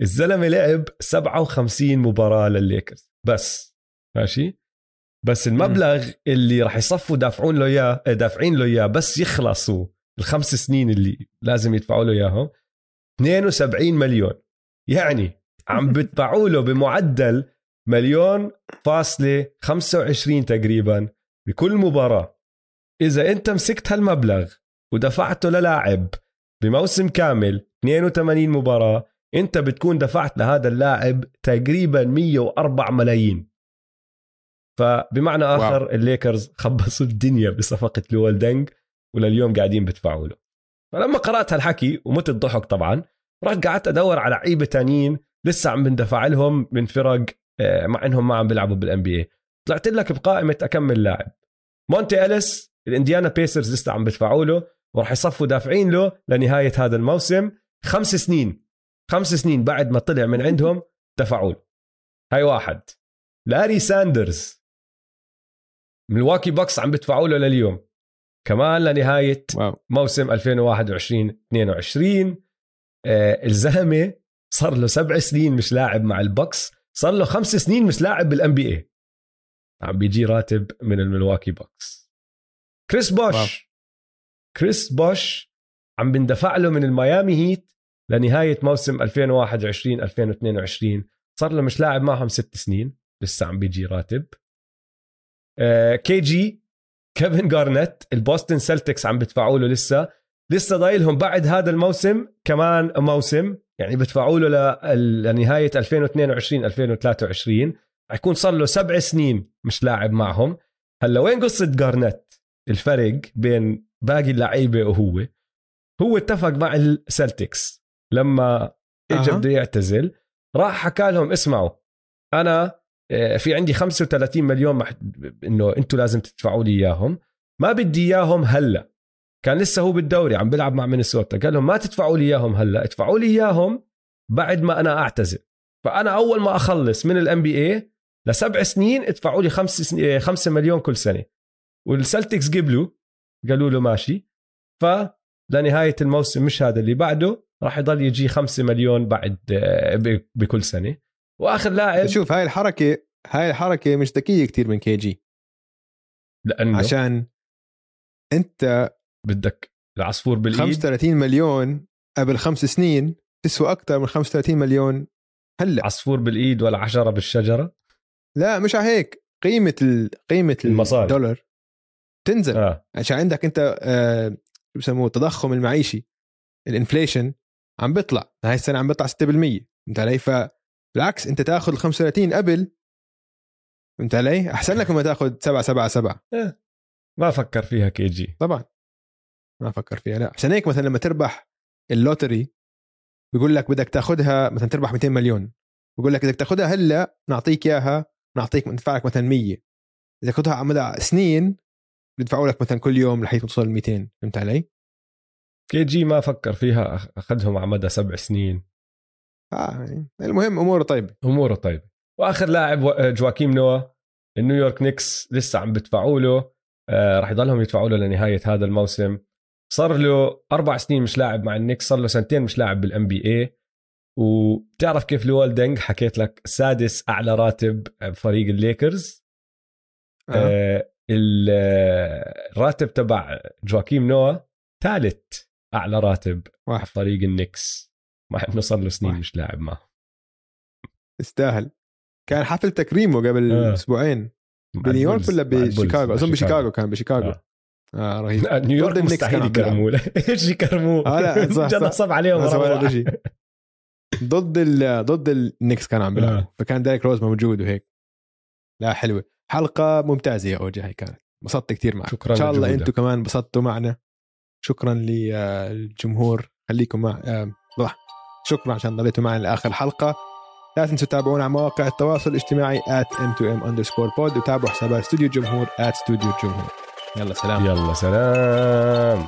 الزلمة لعب 57 مباراة للليكرز بس. ماشي؟ بس المبلغ اللي راح يصفوا دافعون له إياه دافعين له إياه بس يخلصوا الخمس سنين اللي لازم يدفعوا له إياهم 72 مليون. يعني عم بدفعوا له بمعدل مليون فاصلة 25 تقريبا بكل مباراة. إذا أنت مسكت هالمبلغ ودفعته للاعب بموسم كامل 82 مباراة أنت بتكون دفعت لهذا اللاعب تقريبا 104 ملايين. فبمعنى آخر wow. الليكرز خبصوا الدنيا بصفقة لوال دنج ولليوم قاعدين بدفعوا له. فلما قرأت هالحكي ومت الضحك طبعا رحت قعدت أدور على لعيبة تانيين لسه عم بندفع لهم من فرق آه، مع إنهم ما عم بيلعبوا بال NBA طلعت لك بقائمة أكم لاعب. مونتي أليس الإنديانا بيسرز لسه عم بدفعوا له وراح يصفوا دافعين له لنهاية هذا الموسم. خمس سنين خمس سنين بعد ما طلع من عندهم دفعوا له. هاي واحد. لاري ساندرز. ملواكي بوكس عم بدفعوا له لليوم. كمان لنهاية wow. موسم 2021 22 آه الزلمة صار له سبع سنين مش لاعب مع البوكس صار له خمس سنين مش لاعب بال NBA عم بيجي راتب من الملواكي بوكس. كريس بوش. wow. كريس بوش عم بندفع له من الميامي هيت لنهاية موسم 2021 2022 صار له مش لاعب معهم ست سنين لسه عم بيجي راتب. آه KG كيفن جارنت البوستن سلتكس عم بدفعوا له لسه. لسه ضايلهم بعد هذا الموسم كمان موسم يعني بدفعوا له لنهاية 2022 2023 رح يكون صار له سبع سنين مش لاعب معهم. هلأ وين قصة جارنت الفرق بين باقي اللعيبة وهو. هو اتفق مع السلتكس لما اجى بده يعتزل راح حكى لهم اسمعوا أنا في عندي 35 مليون مح... إنه أنتم لازم تدفعوا لي إياهم. ما بدي إياهم هلأ. كان لسه هو بالدوري عم بيلعب مع مينيسوتا. قال لهم ما تدفعوا لي إياهم هلأ. ادفعوا لي إياهم بعد ما أنا أعتزل. فأنا أول ما أخلص من ال NBA لسبع سنين ادفعوا لي خمس سنين 5 مليون كل سنة. والسلتكس قبلوا قالوا له ماشي. فلنهايه الموسم مش هذا اللي بعده راح يضل يجي 5 مليون بعد آه، بكل سنة. وآخر لاعب. شوف هاي الحركة هاي الحركة مش ذكيه كثير من كي جي. لأنه عشان أنت بدك العصفور بالإيد. 35 مليون قبل خمس سنين تسوى أكثر من 35 مليون هلأ. عصفور بالإيد ولا عشرة بالشجرة؟ لا مش على هيك. قيمة ال... قيمة المصاري. الدولار تنزل. آه. عشان عندك أنت آه شو بسموه التضخم المعيشي ال inflation عم بيطلع. هاي السنة عم بيطلع 6% فهمت علي؟ فبالعكس انت تاخذ ال 35 قبل. فهمت علي؟ أحسن لك لما تاخذ 7 7 7 ما فكر فيها KG. طبعا. ما فكر فيها لا. عشان هيك مثلا لما تربح ال lottery بيقول لك بدك تاخذها مثلا تربح 200 مليون. بقول لك بدك تاخذها هلأ نعطيك إياها نعطيك ندفع لك مثلا 100 إذا تاخذها على مدى سنين بيدفعوا لك مثلا كل يوم لحيث توصل 200 فهمت علي؟ KG ما فكر فيها أخذهم على مدى سبع سنين. آه. يعني المهم أموره طيبة. أموره طيبة. وآخر لاعب جواكيم نوا النيويورك نيكس لسه عم بدفعوا له. آه راح يضلهم يدفعوا له لنهاية هذا الموسم. صار له أربع سنين مش لاعب مع النكس صار له سنتين مش لاعب بال NBA وبتعرف كيف لوال دينج حكيت لك سادس أعلى راتب بفريق الليكرز. آه. آه الراتب تبع جواكيم نوا ثالث أعلى راتب واحد. فريق النكس مع انه صار له سنين. مش لاعب معه. يستاهل. كان حفل تكريمه قبل آه. أسبوعين. بنيويورك ولا بشيكاغو؟ أظن بشيكاغو كان بشيكاغو. آه. آه رهيب. نيويورك مستحيل يكرموه. إيش يكرموه؟ آه لا صح صب عليهم ضد ال ضد النكس كانوا عم بيلعبوا آه. فكان ديريك روز موجود وهيك. لا حلوة. حلقة ممتازة يا أوجي هاي كانت. انبسطت كثير معك. شكراً إن شاء الله. أنتم كمان انبسطتوا معنا. شكرا للجمهور خليكم مع آه، صح. شكرا عشان ضليتوا معنا لآخر حلقة. لا تنسوا تتابعونا على مواقع التواصل الاجتماعي at m2m underscore pod وتابعوا حسابات استوديو الجمهور at studio الجمهور يلا سلام. يلا سلام.